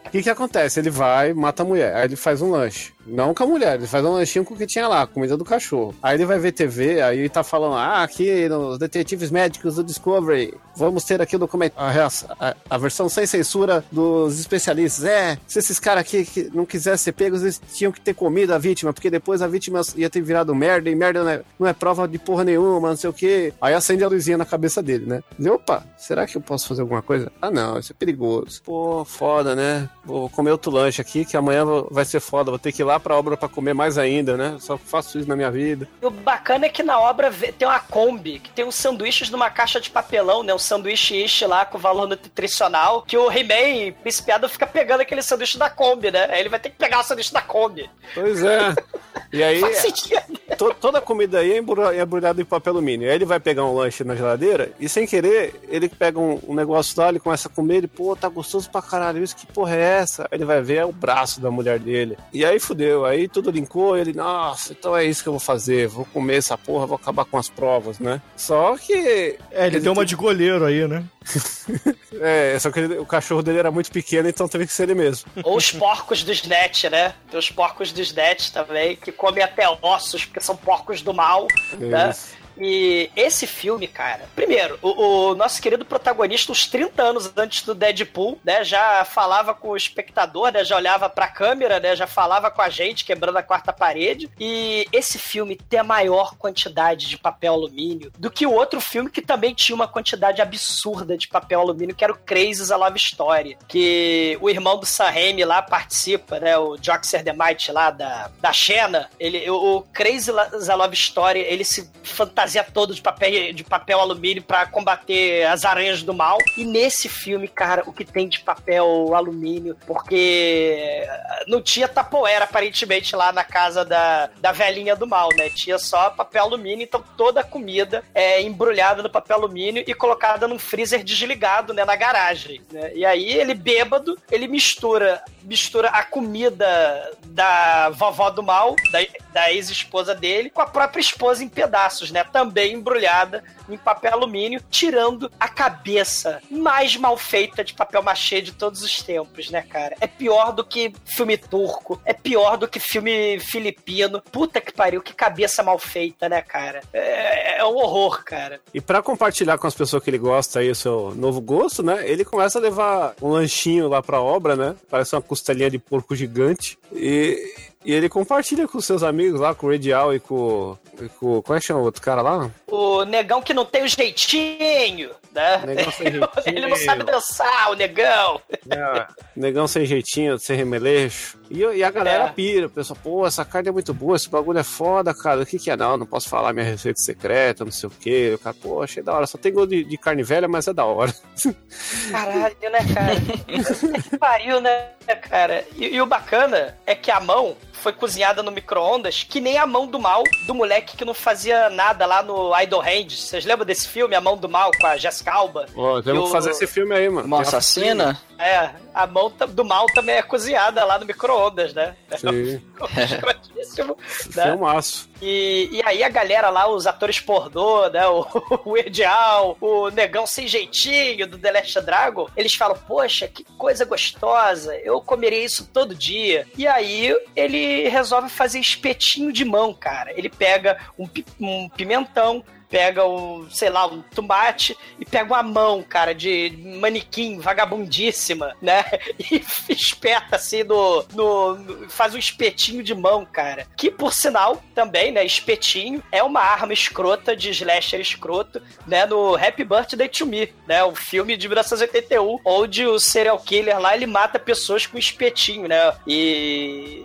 O que que acontece? Ele vai, mata a mulher, aí ele faz um lanche. Não com a mulher, ele faz um lanchinho com o que tinha lá, comida do cachorro. Aí ele vai ver TV, aí ele tá falando, ah, aqui nos Detetives Médicos do Discovery, vamos ter aqui o documento, a, a, a versão sem censura dos especialistas. É, se esses caras aqui que não quisessem ser pegos, eles tinham que ter comido a vítima, porque depois a vítima ia ter virado merda, e merda não é, não é prova de porra nenhuma, não sei o que. Aí acende a luzinha na cabeça dele, né? E, opa, será que eu posso fazer alguma coisa? Ah, não, isso é perigoso. Pô, foda, né? Vou comer outro lanche aqui, que amanhã vai ser foda, vou ter que ir lá pra obra pra comer mais ainda, né? Só faço isso na minha vida. E o bacana é que na obra tem uma Kombi, que tem uns sanduíches numa caixa de papelão, né? Um sanduíche ish lá com valor nutricional, que o He-Man, principiado, fica pegando aquele sanduíche da Kombi, né? Aí ele vai ter que pegar o sanduíche da Kombi. Pois é. E aí, [LAUGHS] Faz sentido. To- toda a comida aí é é embrulhada em papel alumínio. Aí ele vai pegar um lanche na geladeira e, sem querer, ele pega um, um negócio lá, ele começa a comer, ele, pô, tá gostoso pra caralho isso, que porra é essa? Aí ele vai ver, é o braço da mulher dele. E aí fudeu, aí tudo linkou, ele, nossa, então é isso que eu vou fazer, vou comer essa porra, vou acabar com as provas, né? Só que. É, ele deu uma de goleiro aí, né? É, só que ele- o cachorro dele era muito pequeno, então teve que ser ele mesmo. Ou os porcos do Snatch, né? Tem os porcos do Snatch também, que comem até ossos, porque são porcos do mal, né? Isso. E esse filme, cara, primeiro, o, o nosso querido protagonista, uns 30 anos antes do Deadpool, né, já falava com o espectador, né, já olhava pra câmera, né, já falava com a gente, quebrando a quarta parede. E esse filme tem a maior quantidade de papel alumínio do que o outro filme que também tinha uma quantidade absurda de papel alumínio, que era o Crazy a Love Story, que o irmão do Sam Raimi lá participa, né, o Joxer Demite lá da, da Xena, ele, o, o a Love Story, ele se fantasia fantasia toda de papel, de papel alumínio pra combater as aranhas do mal. E nesse filme, cara, o que tem de papel alumínio, porque não tinha tapoeira, aparentemente, lá na casa da, da velhinha do mal, né? Tinha só papel alumínio, então toda a comida é embrulhada no papel alumínio e colocada num freezer desligado, né, na garagem. né? E aí ele bêbado, ele mistura mistura a comida da vovó do mal, da, da ex-esposa dele, com a própria esposa em pedaços, né? Também embrulhada em papel alumínio, tirando a cabeça mais mal feita de papel machê de todos os tempos, né, cara? É pior do que filme turco, é pior do que filme filipino. Puta que pariu, que cabeça mal feita, né, cara? É, é um horror, cara. E pra compartilhar com as pessoas que ele gosta aí o seu novo gosto, né? Ele começa a levar um lanchinho lá pra obra, né? Parece uma costelinha de porco gigante. E, e ele compartilha com seus amigos lá, com o Redial e com, e com. Como é que chama o outro cara lá? O negão que não tem o jeitinho, né? Negão sem [LAUGHS] Ele não jeitinho. sabe dançar, o negão. É, negão sem jeitinho, sem remeleixo. E, e a galera É. pira, o pessoal, pô, essa carne é muito boa, esse bagulho é foda, cara. O que que é? Não, não posso falar minha receita secreta, não sei o quê. O cara, pô, achei da hora. Só tem gosto de, de carne velha, mas é da hora. [LAUGHS] Caralho, né, cara? que pariu, né, cara? E, e o bacana é que a mão foi cozinhada no micro-ondas, que nem a mão do mal do moleque que não fazia nada lá no Idle Hand. Vocês lembram desse filme, A Mão do Mal, com a Jessica Alba? Ó, temos E que o- fazer esse filme aí, mano. Uma assassina? É, a mão do mal também é cozinhada lá no micro-ondas, né? Sim, Escrotíssimo, [LAUGHS] né? filmaço. E, e aí a galera lá, os atores pornô, né? O, [LAUGHS] o Weird Al, o negão sem jeitinho do The Last Dragon, eles falam, poxa, que coisa gostosa, eu comeria isso todo dia. E aí ele resolve fazer espetinho de mão, cara. Ele pega um, um pimentão, pega um, sei lá, um tomate e pega uma mão, cara, de manequim vagabundíssima, né? [LAUGHS] E espeta assim no, no, no- faz um espetinho de mão, cara. Que por sinal, também, né, espetinho é uma arma escrota de slasher escroto, né, no Happy Birthday to Me, né, o filme de 1981, onde o serial killer lá, ele mata pessoas com espetinho, né? E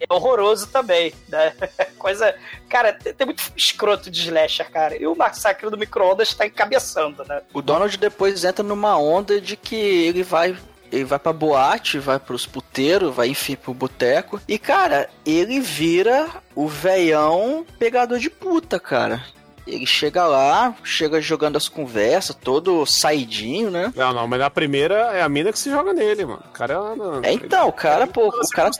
é horroroso também, né? [LAUGHS] Coisa. Cara, tem muito escroto de slasher, cara. E o massacre do micro-ondas tá encabeçando, né? O Donald depois entra numa onda de que ele vai. Ele vai pra boate, vai pros puteiros, vai enfim pro boteco. E, cara, ele vira o veião pegador de puta, cara. Ele chega lá, chega jogando as conversas, todo saidinho, né? Não, não, mas na primeira é a mina que se joga nele, mano. O cara é. É, então, o cara, pô, o cara,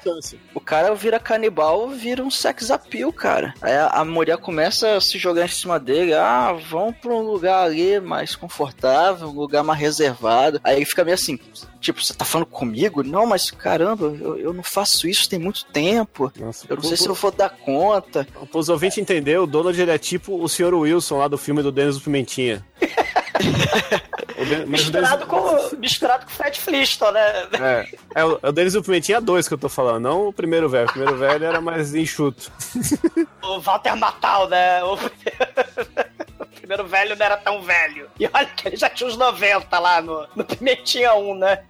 o cara vira canibal, vira um sex appeal, cara. Aí a, a mulher começa a se jogar em cima dele, ah, vamos pra um lugar ali mais confortável, um lugar mais reservado. Aí ele fica meio assim, tipo, você tá falando comigo? Não, mas caramba, eu, eu não faço isso tem muito tempo. Nossa, Eu não sei se eu vou dar conta. Para os ouvintes entender, o Donald ele é tipo o Sr. Wilson lá do filme do Denis do Pimentinha. [LAUGHS] Denis- Misturado com, misturado com Fred Flintstone, né? É, é o, é o Denis do Pimentinha 2 que eu tô falando, não o primeiro velho. O primeiro velho era mais enxuto. O Walter Matal, né? O... o [LAUGHS] primeiro velho não era tão velho. E olha que ele já tinha uns 90 lá no, no Pimentinha 1, né?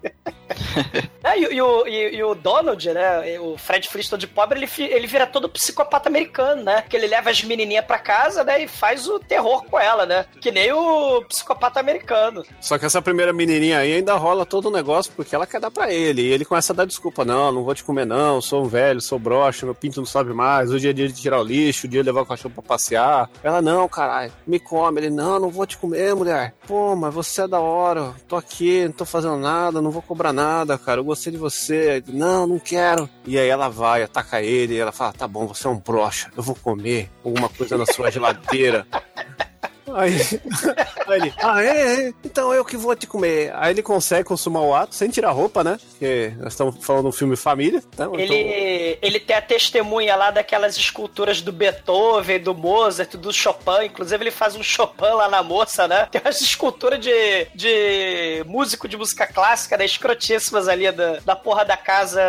[LAUGHS] É, e, e o, e, e o Donald, né? O Fred Flintstone de pobre, ele, ele vira todo psicopata americano, né? Que ele leva as menininhas pra casa, né? E faz o terror com ela, né? Que nem o psicopata americano. Só que essa primeira menininha aí ainda rola todo o negócio porque ela quer dar pra ele. E ele começa a dar desculpa: não, não vou te comer, não. Sou um velho, sou broxa, meu pinto não sobe mais. Hoje é dia de tirar o lixo, dia de levar o cachorro pra passear. Ela, não, caralho, me come. Ele, não, não vou te comer, mulher. Pô, mas você é da hora. Tô aqui, não tô fazendo nada, não vou cobrar nada, cara. Eu gostei de você. Ele, não, não quero. E aí ela vai, ataca ele. E ela fala: tá bom, você é um broxa. Eu vou comer alguma coisa na sua geladeira. [LAUGHS] Aí, [LAUGHS] aí ele, ah, é, é, então eu que vou te comer. Aí ele consegue consumar o ato sem tirar roupa, né? Porque nós estamos falando de um filme família. Então, então- Ele, ele tem a testemunha lá daquelas esculturas do Beethoven, do Mozart, do Chopin. Inclusive, ele faz um Chopin lá na moça, né? Tem umas esculturas de, de músico de música clássica, né? Escrotíssimas ali da, da porra da casa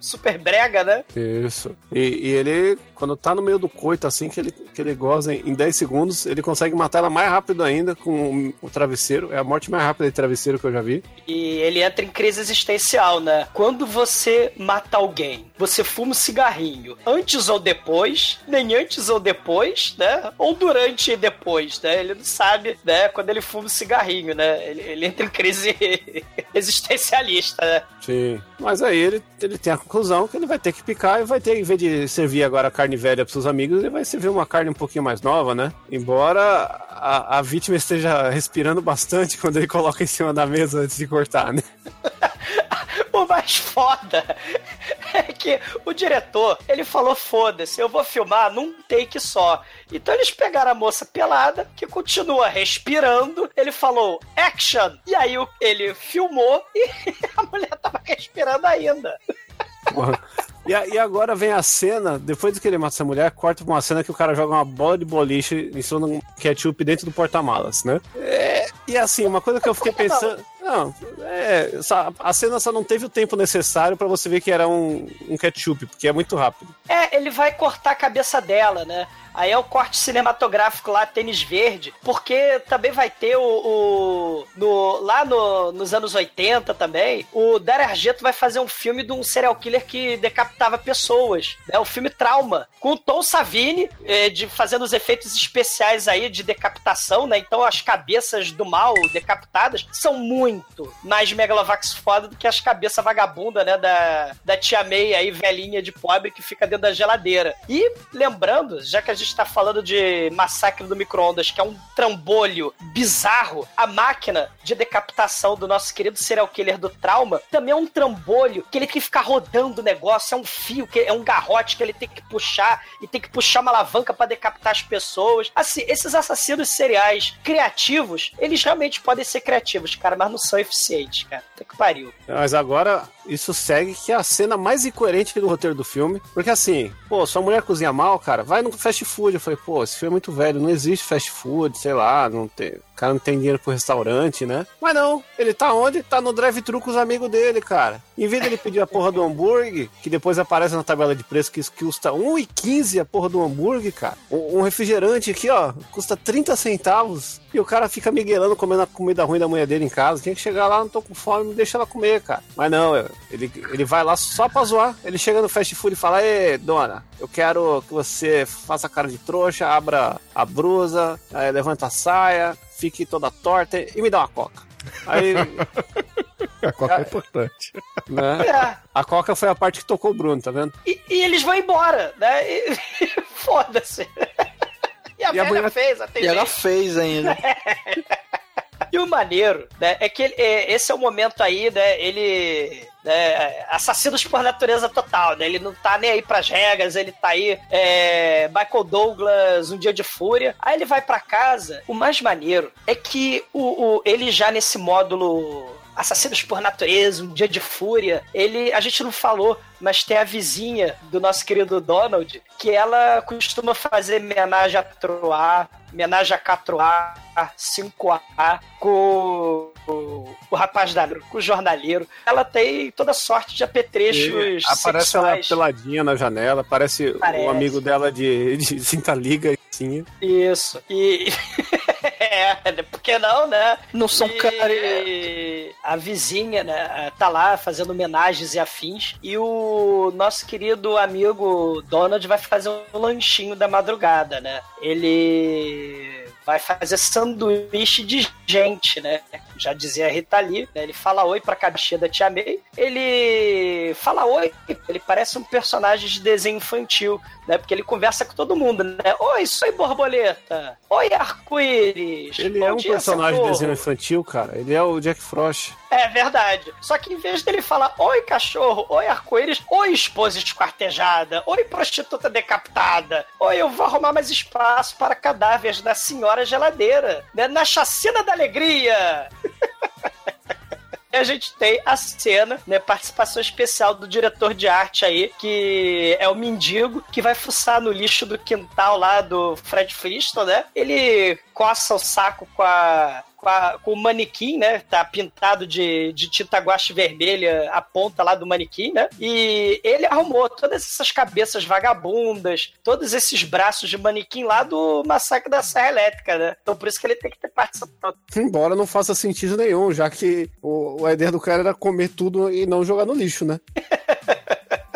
super brega, né? Isso. E, e ele, quando tá no meio do coito, assim, que ele, que ele goza em, em 10 segundos, ele consegue matar matar ela mais rápido ainda com o travesseiro. É a morte mais rápida de travesseiro que eu já vi. E ele entra em crise existencial, né? Quando você mata alguém, você fuma um cigarrinho antes ou depois, nem antes ou depois, né? Ou durante e depois, né? Ele não sabe, né? Quando ele fuma um cigarrinho, né? Ele, ele entra em crise [LAUGHS] existencialista, né? Sim. Mas aí ele, ele tem a conclusão que ele vai ter que picar e vai ter, em vez de servir agora carne velha pros seus amigos, ele vai servir uma carne um pouquinho mais nova, né? Embora a, a vítima esteja respirando bastante [LAUGHS] quando ele coloca em cima da mesa antes de cortar, né? [LAUGHS] O mais foda que o diretor, ele falou, foda-se, eu vou filmar num take só. Então eles pegaram a moça pelada, que continua respirando, ele falou, action! E aí ele filmou e [LAUGHS] a mulher tava respirando ainda. Porra. [LAUGHS] E, e agora vem a cena, depois que ele mata essa mulher, corta pra uma cena que o cara joga uma bola de boliche em cima de um ketchup dentro do porta-malas, né? É, e assim, uma coisa que eu fiquei pensando. Não, é, a cena só não teve o tempo necessário pra você ver que era um, um ketchup, porque é muito rápido. É, ele vai cortar a cabeça dela, né? Aí é o corte cinematográfico lá, tênis verde, porque também vai ter o. o- no, lá no- nos anos 80 também, o Dario Argento vai fazer um filme de um serial killer que decapitava pessoas. Né? O filme Trauma, com o Tom Savini eh, de, fazendo os efeitos especiais aí de decapitação, né? Então as cabeças do mal decapitadas são muito mais megalovax foda do que as cabeças vagabunda, né? Da, da tia May aí, velhinha de pobre que fica dentro da geladeira. E lembrando, já que a gente tá falando de massacre do micro-ondas, que é um trambolho bizarro, a máquina de decapitação do nosso querido serial killer do trauma também é um trambolho que ele tem que ficar rodando o negócio, é um fio, que é um garrote que ele tem que puxar e tem que puxar uma alavanca pra decapitar as pessoas. Assim, esses assassinos seriais criativos, eles realmente podem ser criativos, cara, mas não são eficientes, cara. Puta que pariu. Mas agora isso segue que é a cena mais incoerente do roteiro do filme. Porque assim, pô, sua mulher cozinha mal, cara, vai no fast food. Eu falei, pô, esse filme é muito velho, não existe fast food, sei lá, não tem. O cara não tem dinheiro pro restaurante, né? Mas não, ele tá onde? Tá no drive-thru com os amigos dele, cara. Em vez dele pedir a porra do hambúrguer, que depois aparece na tabela de preço que isso custa 1,15 a porra do hambúrguer, cara. Um, refrigerante aqui, ó, custa 30 centavos. E o cara fica miguelando comendo a comida ruim da mulher dele em casa. Tinha que chegar lá, não tô com fome, deixa ela comer, cara. Mas não, ele, ele vai lá só pra zoar. Ele chega no fast food e fala: Ê, dona, eu quero que você faça cara de trouxa, abra a brusa, aí levanta a saia, fique toda torta e me dá uma coca. Aí, [LAUGHS] A coca é importante. né? [LAUGHS] É. A coca foi a parte que tocou o Bruno, tá vendo? E, e eles vão embora, né? E- [LAUGHS] Foda-se. E a E a mulher- fez, E atendente. ela fez ainda. E o maneiro, né, é que ele- é, esse é o momento aí, né, ele... né, assassinos por natureza total, né? Ele não tá nem aí pras regras, ele tá aí, é, Michael Douglas, Um Dia de Fúria. Aí ele vai pra casa. O mais maneiro é que o, o- ele já nesse módulo Assassinos por Natureza, Um Dia de Fúria, ele, a gente não falou, mas tem a vizinha do nosso querido Donald, que ela costuma fazer homenagem a Troar, homenagem a 4A, 5A, com o, o rapaz da com o jornaleiro. Ela tem toda sorte de apetrechos aparece ela sexuais. peladinha na janela, parece, Parece. o amigo dela de, de cinta liga, assim. Isso. E. é, por que não, né? Não são E caras. A vizinha, né, tá lá fazendo homenagens e afins. E o nosso querido amigo Donald vai fazer um lanchinho da madrugada, né? Ele vai fazer sanduíche de gente, né? Já dizia a Rita Lee, né? Ele fala oi pra caixinha da Tia May. Ele fala oi, ele parece um personagem de desenho infantil, né? Porque ele conversa com todo mundo, né? Oi, sou borboleta. Oi, arco-íris. Ele Bom é um dia, personagem de desenho infantil, cara. Ele é o Jack Frost. É verdade. Só que em vez dele falar oi cachorro, oi arco-íris, oi esposa esquartejada, oi prostituta decapitada, oi eu vou arrumar mais espaço para cadáveres da senhora geladeira, né? Na chacina da alegria. [LAUGHS] A gente tem a cena, né? Participação especial do diretor de arte aí, que é o mendigo, que vai fuçar no lixo do quintal lá do Fred Flintstone, né? Ele coça o saco com a, com, a- com o manequim, né? Tá pintado de, de tinta guache vermelha a ponta lá do manequim, né? E ele arrumou todas essas cabeças vagabundas, todos esses braços de manequim lá do massacre da Serra Elétrica, né? Então por isso que ele tem que ter participado. Embora não faça sentido nenhum, já que o, a ideia do cara era comer tudo e não jogar no lixo, né? [LAUGHS]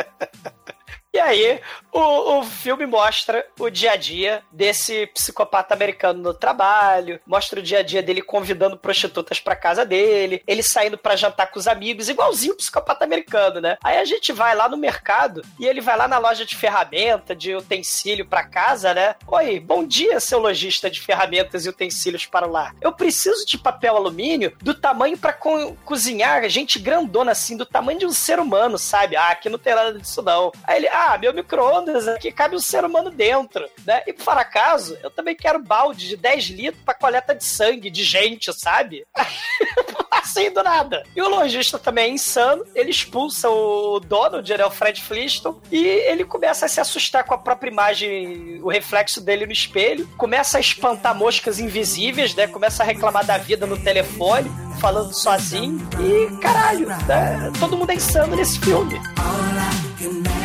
Aí, o, o filme mostra o dia a dia desse psicopata americano no trabalho, mostra o dia a dia dele convidando prostitutas pra casa dele, ele saindo pra jantar com os amigos, igualzinho o psicopata americano, né? Aí a gente vai lá no mercado e ele vai lá na loja de ferramenta, de utensílio pra casa, né? Oi, bom dia, seu lojista de ferramentas e utensílios para o lar. Eu preciso de papel alumínio do tamanho pra co cozinhar, gente grandona assim, do tamanho de um ser humano, sabe? Ah, aqui não tem nada disso não. Aí ele, ah, meu micro-ondas aqui cabe um ser humano dentro, né? E por acaso, eu também quero balde de 10 litros pra coleta de sangue de gente, sabe? [LAUGHS] assim do nada. E o lojista também é insano, ele expulsa o dono, né, o Fred Flintstone, e ele começa a se assustar com a própria imagem, o reflexo dele no espelho, começa a espantar moscas invisíveis, né? Começa a reclamar da vida no telefone, falando sozinho, e caralho, né? todo mundo é insano nesse filme. Bom,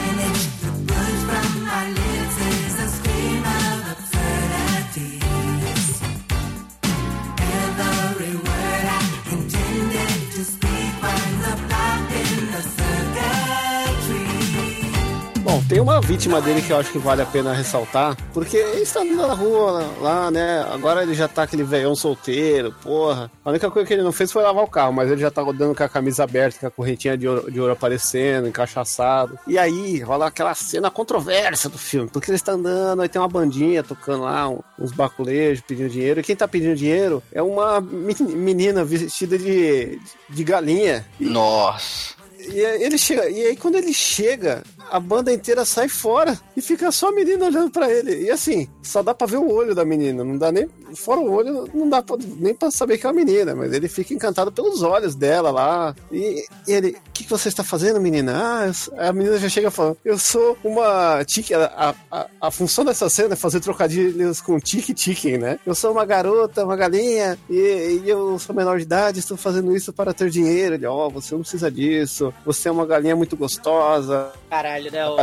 tem uma vítima dele que eu acho que vale a pena ressaltar, porque ele está andando na rua lá, né? Agora ele já tá aquele velhão solteiro, porra. A única coisa que ele não fez foi lavar o carro, mas ele já tá rodando com a camisa aberta, com a correntinha de ouro, de ouro aparecendo, encaixaçado. E aí rola aquela cena controversa do filme, porque ele está andando, aí tem uma bandinha tocando lá, uns baculejos pedindo dinheiro. E quem tá pedindo dinheiro é uma meni- menina vestida de, de galinha. Nossa. E ele chega, e aí quando ele chega, a banda inteira sai fora e fica só a menina olhando pra ele. E assim, só dá pra ver o olho da menina, não dá nem fora o olho, não dá pra, nem pra saber que é uma menina, mas ele fica encantado pelos olhos dela lá. E, e ele, o que, que você está fazendo, menina? Ah, eu sou-" a menina já chega falando, eu sou uma tique, a, a, a função dessa cena é fazer trocadilhos com tique-tique, né? Eu sou uma garota, uma galinha, e, e eu sou menor de idade, estou fazendo isso para ter dinheiro. Ele, ó, você não precisa disso, você é uma galinha muito gostosa. Caralho, né? O,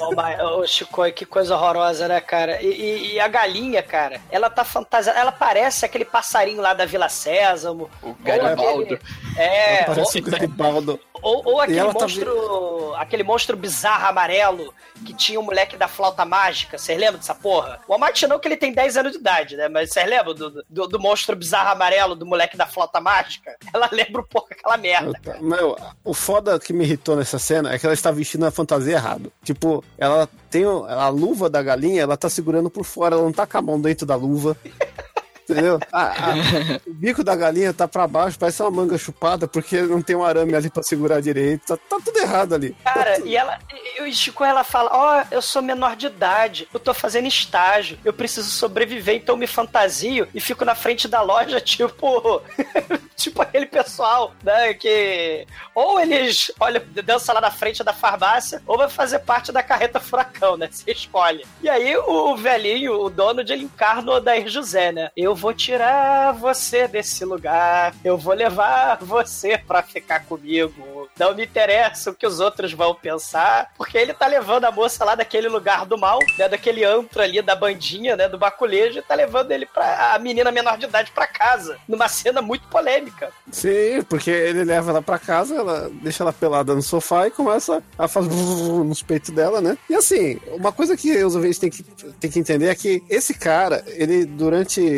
o, o Chico, que coisa horrorosa, né, cara? E, e- e a galinha, cara, ela tá fantasiada. Ela parece aquele passarinho lá da Vila Sésamo. O Garibaldo. aquele- É, Parece o Garibaldo. Ou, ou aquele tá monstro. aquele monstro bizarro amarelo que tinha o moleque da flauta mágica. Vocês lembram dessa porra? O Almighty não que ele tem 10 anos de idade, né? Mas vocês lembram do, do, do monstro bizarro amarelo do moleque da flauta mágica? Ela lembra um pouco aquela merda. Meu, o foda que me irritou nessa cena é que ela está vestindo a fantasia errado. Tipo, ela tem a luva da galinha, ela tá segurando por fora, ela não tá com a mão dentro da luva. [LAUGHS] Entendeu? A- a- [LAUGHS] o bico da galinha tá pra baixo, parece uma manga chupada, porque não tem um arame ali pra segurar direito. Tá, tá tudo errado ali. Cara, e ela, e o Chico, ela fala: Ó, eu sou menor de idade, eu tô fazendo estágio, eu preciso sobreviver, então me fantasio e fico na frente da loja, [LAUGHS] tipo. [LAUGHS] tipo aquele pessoal, né? Que. Ou eles, olha, dança lá na frente da farmácia, ou vai fazer parte da carreta furacão, né? Você escolhe. E aí o velhinho, o dono, ele encarna o Odair José, né? Eu vou tirar você desse lugar, eu vou levar você pra ficar comigo. Não me interessa o que os outros vão pensar, porque ele tá levando a moça lá daquele lugar do mal, né? Daquele antro ali da bandinha, né? Do baculejo, e tá levando ele pra. a menina menor de idade pra casa. Numa cena muito polêmica. Sim, porque ele leva ela pra casa, ela deixa ela pelada no sofá e começa a fazer [LAUGHS] nos peitos dela, né? E assim, uma coisa que os ouvintes têm que, têm que entender é que esse cara, ele durante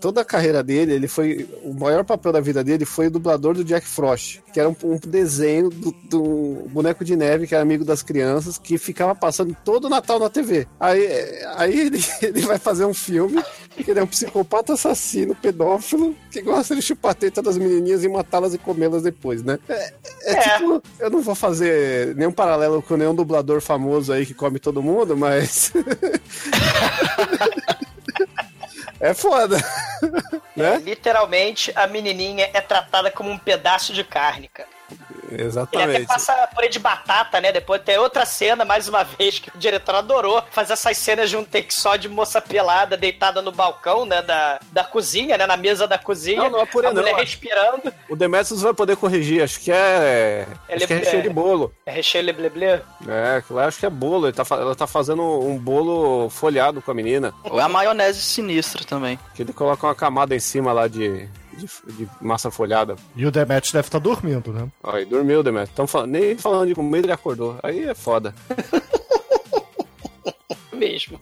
toda a carreira dele, ele foi. O maior papel da vida dele foi o dublador do Jack Frost, que era um, um desenho do, do boneco de neve, que era amigo das crianças, que ficava passando todo o Natal na TV. Aí, aí ele, [LAUGHS] ele vai fazer um filme que ele é um psicopata assassino, pedófilo, que gosta de chupar a teta das menininhas e matá-las e comê-las depois, né? É, é É. tipo, eu não vou fazer nenhum paralelo com nenhum dublador famoso aí que come todo mundo, mas. [LAUGHS] [LAUGHS] é foda. né? Literalmente, a menininha é tratada como um pedaço de carne, cara. Ele até Exatamente. passa purê de batata, né? Depois tem outra cena, mais uma vez, que o diretor adorou. Fazer essas cenas de um take só de moça pelada deitada no balcão, né? Da, da cozinha, né? Na mesa da cozinha. Não, não é purê, a mulher não. respirando. O Demetrius vai poder corrigir, acho que é. Ele acho que é é- recheio de bolo. É recheio lebleble. É, aquilo lá acho que é bolo. Ele tá, ela tá fazendo um bolo folhado com a menina. Ou é a maionese sinistra também. Que ele coloca uma camada em cima lá de, de, de massa folhada. E o Demet deve estar dormindo, né? Aí dormiu, Demetrius. Tão falando, nem falando de comida ele acordou. Aí é foda. [LAUGHS] mesmo.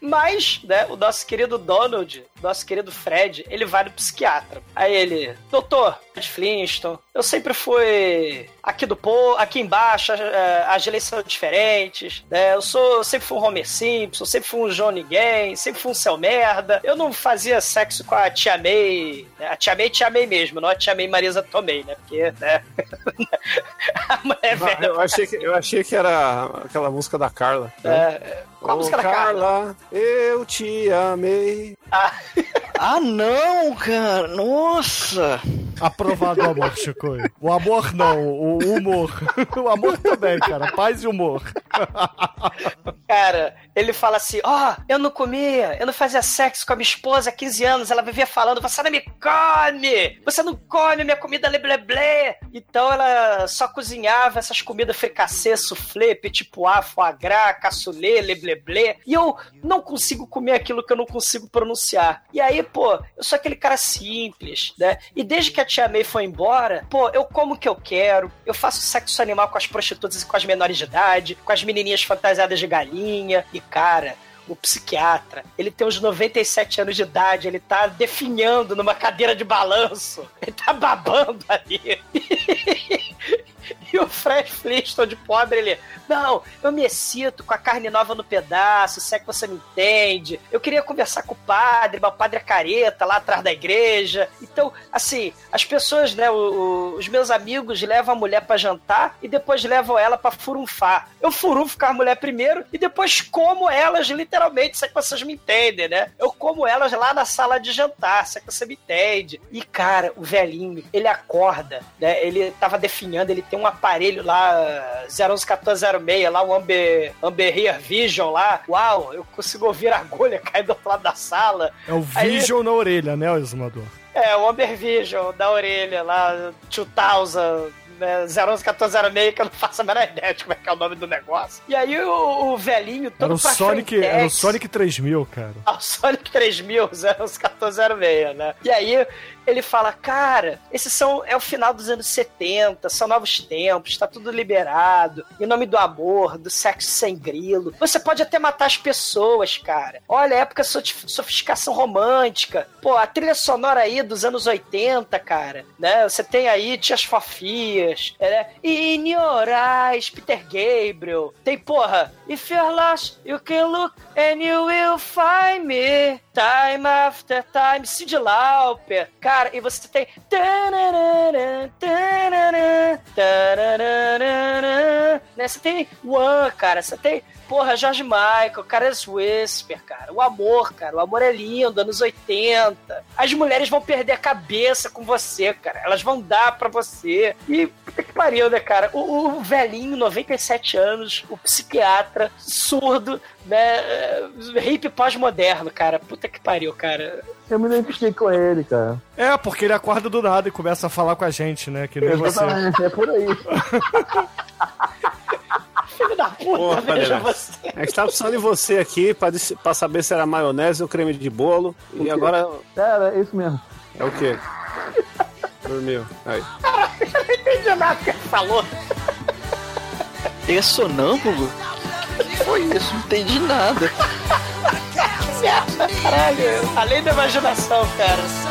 Mas, né, o nosso querido Donald, nosso querido Fred, ele vai no psiquiatra. Aí ele, doutor, Fred Flintstone, eu sempre fui aqui do pô, aqui embaixo, eh, as leis são diferentes, né? Eu sou, eu sempre fui um Homer Simpson, sempre fui um João Ninguém, sempre fui um céu merda. Eu não fazia sexo com a tia May, né? a tia May, tia May mesmo, não a tia May Marisa Tomei, né? Porque, né? [LAUGHS] a mulher velha. Eu achei, que, eu achei que era aquela música da Carla. né? É, qual a música da Carla? eu te amei. Ah, não, cara. Nossa. Aprovado o amor, Chico. O amor não, o humor. [LAUGHS] O amor também, cara. Paz e humor. Cara, ele fala assim: Ó, eu não comia, eu não fazia sexo com a minha esposa há 15 anos. Ela vivia falando: Você não me come! Você não come minha comida lebleble! Então ela só cozinhava essas comidas fricassê, soufflé, petit pois, foie gras, cassoulet, lebleble. E eu não consigo comer aquilo que eu não consigo pronunciar. E aí, pô, eu sou aquele cara simples, né? E desde que a tia May foi embora, pô, eu como o que eu quero, eu faço sexo animal com as prostitutas e com as menores de idade, com as menininhas fantasiadas de galinha. E, cara, o psiquiatra, ele tem uns 97 anos de idade, ele tá definhando numa cadeira de balanço, [LAUGHS] ele tá babando ali. [LAUGHS] E o Fred Flintstone de pobre, ele, não, eu me excito com a carne nova no pedaço, se é que você me entende. Eu queria conversar com o padre, mas o padre é careta lá atrás da igreja. Então, assim, as pessoas, né, o- o- os meus amigos levam a mulher pra jantar e depois levam ela pra furunfar. Eu furunfo com a mulher primeiro e depois como elas, literalmente, se é que vocês me entendem, né? Eu como elas lá na sala de jantar, se é que você me entende. E, cara, o velhinho, ele acorda, né? Ele tava definhando, ele tem um aparelho lá, 0111406, lá, o Amber, Amber Hear Vision lá. Uau, eu consigo ouvir a agulha [LAUGHS] cair do outro lado da sala. É o Aí- Vision na orelha, né, o exumador? É, o Amber Vision da orelha lá, 2000, né, 0111406, que eu não faço a menor ideia de como é que é o nome do negócio. E aí o, o velhinho todo Era o Sonic, era o frentex. Sonic 3000, cara. Ah, o Sonic 3000, 01406, né? E aí ele fala, cara, esses são é o final dos anos 70, são novos tempos, tá tudo liberado, em nome do amor, do sexo sem grilo. Você pode até matar as pessoas, cara. Olha, época de sof- sofisticação romântica. Pô, a trilha sonora aí dos anos 80, cara, né? Você tem aí Tias Fofias, né? In Your Eyes, Peter Gabriel. Tem, porra, If you're lost, you can look and you will find me. Time after time, Cyndi Lauper. Cara, e você tem... Né? Você tem One, cara. Você tem... Porra, George Michael, Caras Whisper, cara. O amor, cara. O amor é lindo, anos 80. As mulheres vão perder a cabeça com você, cara. Elas vão dar pra você. E puta que pariu, né, cara? O, o velhinho, 97 anos, o psiquiatra, surdo, né? eh, Hippie pós-moderno, cara. Puta que pariu, cara. Eu me identifiquei com ele, cara. É, porque ele acorda do nada e começa a falar com a gente, né? Que nem você. É por aí. [LAUGHS] Filho da puta, Porra, veja você. A gente tava precisando de você aqui pra, pra saber se era maionese ou creme de bolo. E agora Cara, é isso mesmo. é o quê? Dormiu. Aí. Eu [LAUGHS] não entendi nada que ele falou. É sonâmbulo? O que foi isso? Não entendi nada. Caralho, além da imaginação, cara.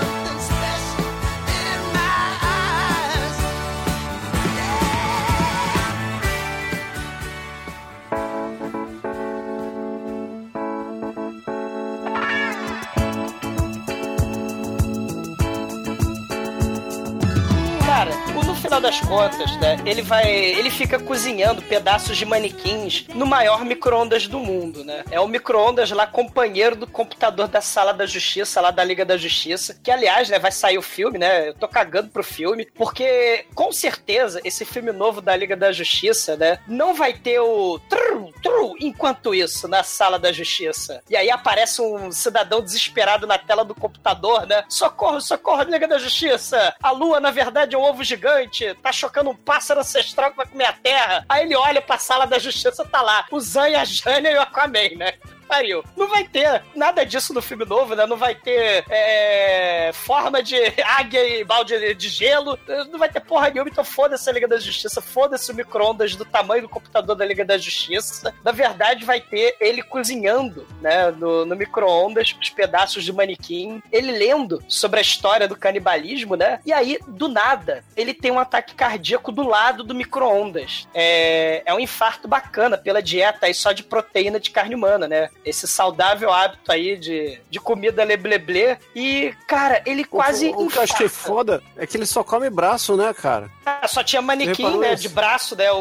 Das contas, né, ele vai. Ele fica cozinhando pedaços de manequins no maior micro-ondas do mundo, né? É o micro-ondas lá, companheiro do computador da sala da justiça, lá da Liga da Justiça. Que, aliás, né, vai sair o filme, né? Eu tô cagando pro filme, porque com certeza esse filme novo da Liga da Justiça, né, não vai ter o tru, tru, enquanto isso na sala da justiça. E aí aparece um cidadão desesperado na tela do computador, né? Socorro, socorro, Liga da Justiça! A lua, na verdade, é um ovo gigante, tá chocando um pássaro ancestral que vai comer a terra. Aí ele olha pra sala da justiça, tá lá, o Zan, a Jânia e o Aquaman, né? Pariu. Não vai ter nada disso no filme novo, né? Não vai ter é, forma de [LAUGHS] águia e balde de gelo. Não vai ter porra nenhuma. Então foda-se a Liga da Justiça. Foda-se o micro-ondas do tamanho do computador da Liga da Justiça. Na verdade, vai ter ele cozinhando, né? No, no micro-ondas, os pedaços de manequim. Ele lendo sobre a história do canibalismo, né? E aí, do nada, ele tem um ataque cardíaco do lado do micro-ondas. É, é um infarto bacana pela dieta aí só de proteína de carne humana, né? Esse saudável hábito aí de, de comida lebleble. E, cara, ele quase. O, o que eu achei foda é que ele só come braço, né, cara? Ah, só tinha manequim, né? isso? De braço, né? O,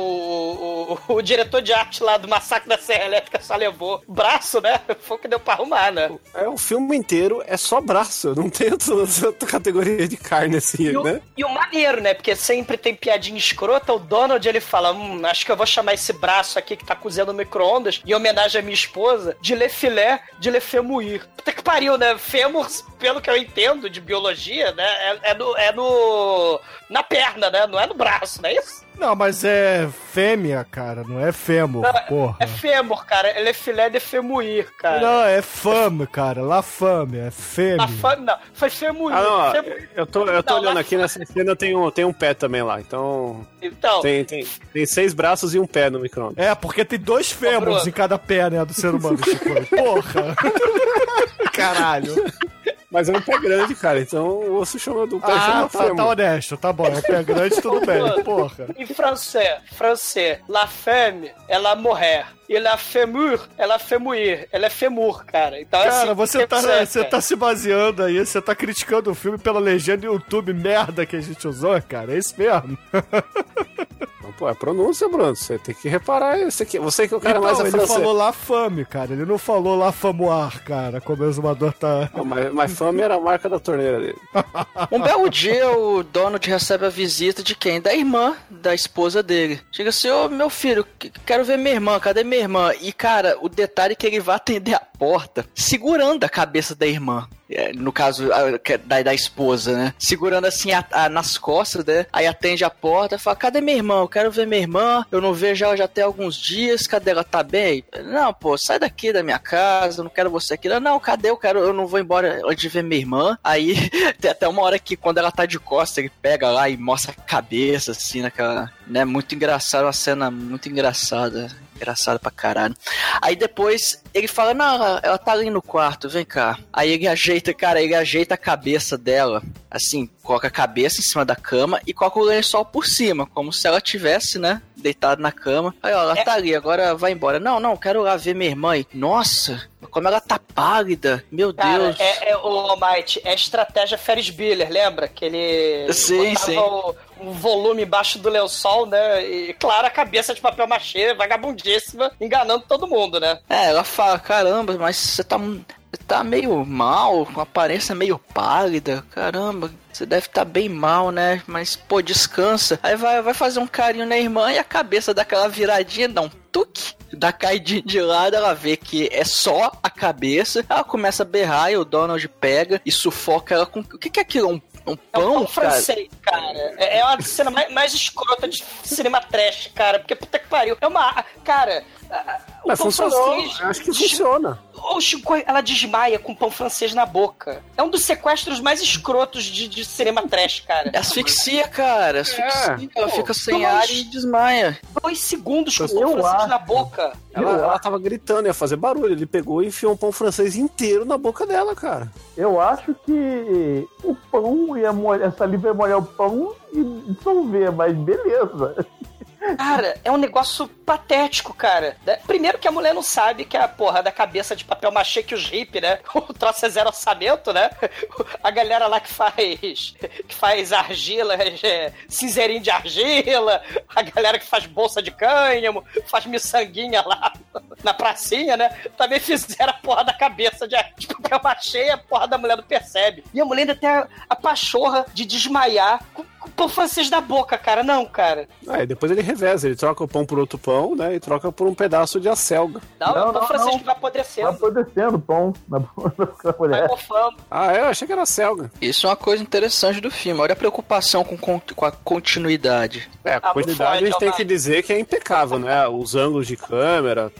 o, o- diretor de arte lá do Massacre da Serra Elétrica só levou braço, né? [LAUGHS] Foi o que deu pra arrumar, né? É o filme inteiro, é só braço. Não tem outra, categoria de carne assim, E o, né? e o maneiro, né? Porque sempre tem piadinha escrota. O Donald, ele fala, hum, acho que eu vou chamar esse braço aqui que tá cozinhando no micro-ondas, em homenagem à minha esposa, de le filé, de le. Puta que pariu, né? Fêmur, pelo que eu entendo de biologia, né? É, é no... É no... Na perna, né? Não é no braço, não é isso? Não, mas é fêmea, cara, não é fêmur, Não, porra. É fêmur, cara. Ele é filé de femuir, cara. Não, é fame, cara, la fame, é fêmea. Fa... Não, foi femuir. Ah, não, Femuir. eu tô, eu tô Não, olhando aqui nessa cena, tem um, tem um pé também lá. Então, Então, tem, tem, tem seis braços e um pé no micro É, porque tem dois fêmurs em cada pé, né, do ser humano, Chico. Porra. [LAUGHS] Caralho. Mas é um pé grande, cara. Então o osso chama do pé Ah, chama tá, fêmur. tá honesto, tá bom. É pé grande, tudo bem. Porra. em francês, francês, la femme, ela morrer. E la femur, ela femuir. Ela é femur, cara. Então, Cara, assim, você tá, você- você tá se baseando aí, você tá criticando o filme pela legenda do YouTube merda que a gente usou, cara. É isso mesmo. [LAUGHS] Não, pô, é pronúncia, Bruno. Você tem que reparar isso aqui. Você que é o cara Então, mais é ele francês. falou lá fame, cara. Ele não falou lá famoar, cara, como o exumador tá. Não, mas, mas fame era a marca da torneira dele. Um belo dia, o Donald recebe a visita de quem? Da irmã da esposa dele. Chega assim, ô meu filho, que- quero ver minha irmã, cadê minha irmã? E cara, o detalhe é que ele vai atender a porta segurando a cabeça da irmã. É, No caso é da, da esposa, né? Segurando assim a- a- nas costas, né? Aí atende a porta e fala: Cadê minha irmã? Eu quero ver minha irmã. Eu não vejo ela já tem alguns dias. Cadê ela? Tá bem? Não, pô, sai daqui da minha casa. Eu não quero você aqui. Não, cadê? Eu quero. Eu não vou embora antes de ver minha irmã. Aí [LAUGHS] tem até uma hora que quando ela tá de costas, ele pega lá e mostra a cabeça, assim, naquela. Né? Muito engraçado, uma cena muito engraçada. Engraçado pra caralho. Aí depois ele fala: Não, ela, tá ali no quarto, vem cá. Aí ele ajeita, cara, ele ajeita a cabeça dela, assim, coloca a cabeça em cima da cama e coloca o lençol por cima, como se ela tivesse, né, deitado na cama. Aí, ó, ela tá ali, agora vai embora. Não, não, quero lá ver minha irmã. E, Nossa, como ela tá pálida, meu Cara, Deus. é, é, o Almighty, é estratégia Ferris Bueller, lembra? Que ele Sim, botava sim. O, um volume embaixo do lençol, né? E, claro, a cabeça de papel machê, vagabundíssima, enganando todo mundo, né? É, ela fala, caramba, mas você tá, tá meio mal, com aparência meio pálida, caramba, você deve estar bem mal, né? Mas, pô, descansa. Aí vai, vai fazer um carinho na irmã e a cabeça dá aquela viradinha, dá um tuque, dá caidinha de lado, ela vê que é só a cabeça, ela começa a berrar e o Donald pega e sufoca ela com... O que que é aquilo? Um, um É um pão, pão cara? francês, cara. É, é uma cena mais, mais escrota de cinema trash, cara. Porque puta que pariu. É uma. Cara. a- O Mas pão funcionou. francês. Acho que funciona. Chico, ela desmaia com pão francês na boca. É um dos sequestros mais escrotos de, de cinema trash, cara. É asfixia, cara, asfixia. ela Pô, fica sem ar e desmaia. Dois segundos com pão francês na boca. Ela, ela tava gritando, ia fazer barulho. Ele pegou e enfiou um pão francês inteiro na boca dela, cara. Eu acho que o pão ia molhar, a saliva ia molhar o pão e dissolver, mas beleza. Cara, é um negócio patético, cara. Primeiro que a mulher não sabe que a porra da cabeça de papel machê que os hippie, né? [LAUGHS] O troço é zero orçamento, né? A galera lá que faz que faz argila, é, cinzeirinho de argila, a galera que faz bolsa de cânhamo, faz miçanguinha lá [LAUGHS] na pracinha, né? Também fizeram a porra da cabeça de, de papel machê e a porra da mulher não percebe. E a mulher ainda tem a, a pachorra de desmaiar com o pão francês da boca, cara. Não, cara. Aí depois ele reveza, ele troca o pão por outro pão, né? E troca por um pedaço de acelga. Não, é Não, o pão não, francês não. que vai Tá apodrecendo. apodrecendo o pão [LAUGHS] na boca da Vai mulher. mofando. Ah, é? Eu achei que era acelga. Isso é uma coisa interessante do filme. Olha a preocupação com, con- com a continuidade. É, a Ah, quantidade a gente tem Omar. que dizer que é impecável, né? Os ângulos de câmera.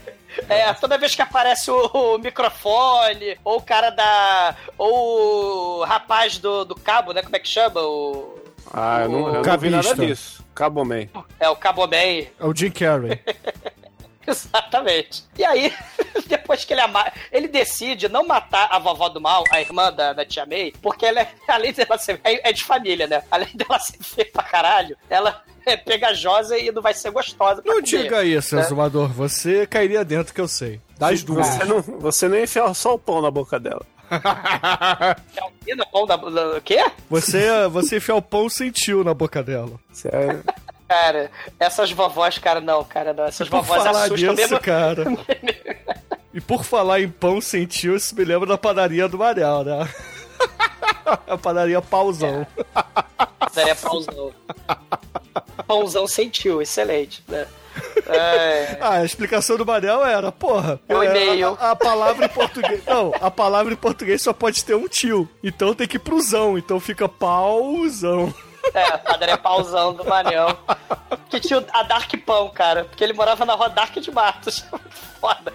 É, toda vez que aparece o, o microfone, ou o cara da. Ou o rapaz do, do cabo, né? Como é que chama? O. Ah, eu não, eu não vi nada disso. Cabo Man. É, o Cabo Man. É o Jim Carrey. [LAUGHS] Exatamente. E aí, [LAUGHS] depois que ele ama... ele decide não matar a vovó do mal, a irmã da, da tia May, porque ela, é- [LAUGHS] além dela ser. É é de família, né? Além dela ser feia pra caralho, ela é pegajosa e não vai ser gostosa pra Não comer. diga isso, né? Exumador. Você cairia dentro, que eu sei. Das duas. Você não, você nem enfia só o pão na boca dela. Calvina, pão da. da- O quê? Você, você enfiar o pão sentiu na boca dela. É- [LAUGHS] Cara, essas vovós, cara, não, cara, não. Essas vovós falar assustam disso, mesmo. cara. [LAUGHS] E por falar em pão sentiu, isso me lembra da padaria do Marial, né? [LAUGHS] [LAUGHS] A padaria pauzão. Daria pãozão. Pãozão sentiu, excelente, né? É, Ah, a explicação do Manel era, porra. É um é, e-mail. A, a palavra em português. Não, a palavra em português só pode ter um tio. Então tem que ir prozão. Então fica pauzão. é, padaria pauzão do Manel. Que tinha a Dark Pão, cara. Porque ele morava na rua Dark de Matos. [LAUGHS] Foda.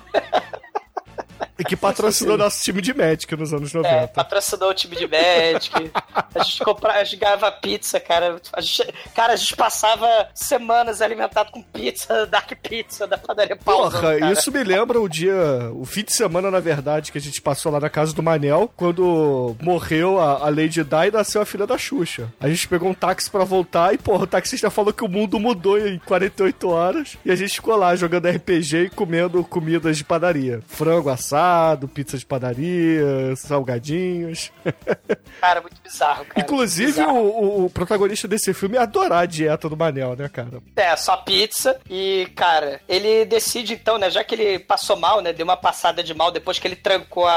E que patrocinou nosso time de Magic nos anos É, 90. patrocinou o time de Magic. A gente comprava, a gente ganhava pizza, cara. A gente, cara, a gente passava semanas alimentado com pizza, Dark Pizza da padaria pauzão. Porra, cara. isso me lembra o dia, o fim de semana, na verdade, que a gente passou lá na casa do Manel, quando morreu a, a Lady Di e nasceu a filha da Xuxa. A gente pegou um táxi pra voltar e, porra, o taxista falou que o mundo mudou em 48 horas e a gente ficou lá jogando RPG e comendo comidas de padaria. Frango assado, pizza de padaria, salgadinhos. [LAUGHS] Cara, muito bizarro, cara. Inclusive, Bizarro. o, o- protagonista desse filme adorar a dieta do Manel, né, cara? É, só pizza. E, cara, ele decide então, né? Já que ele passou mal, né? Deu uma passada de mal depois que ele trancou a,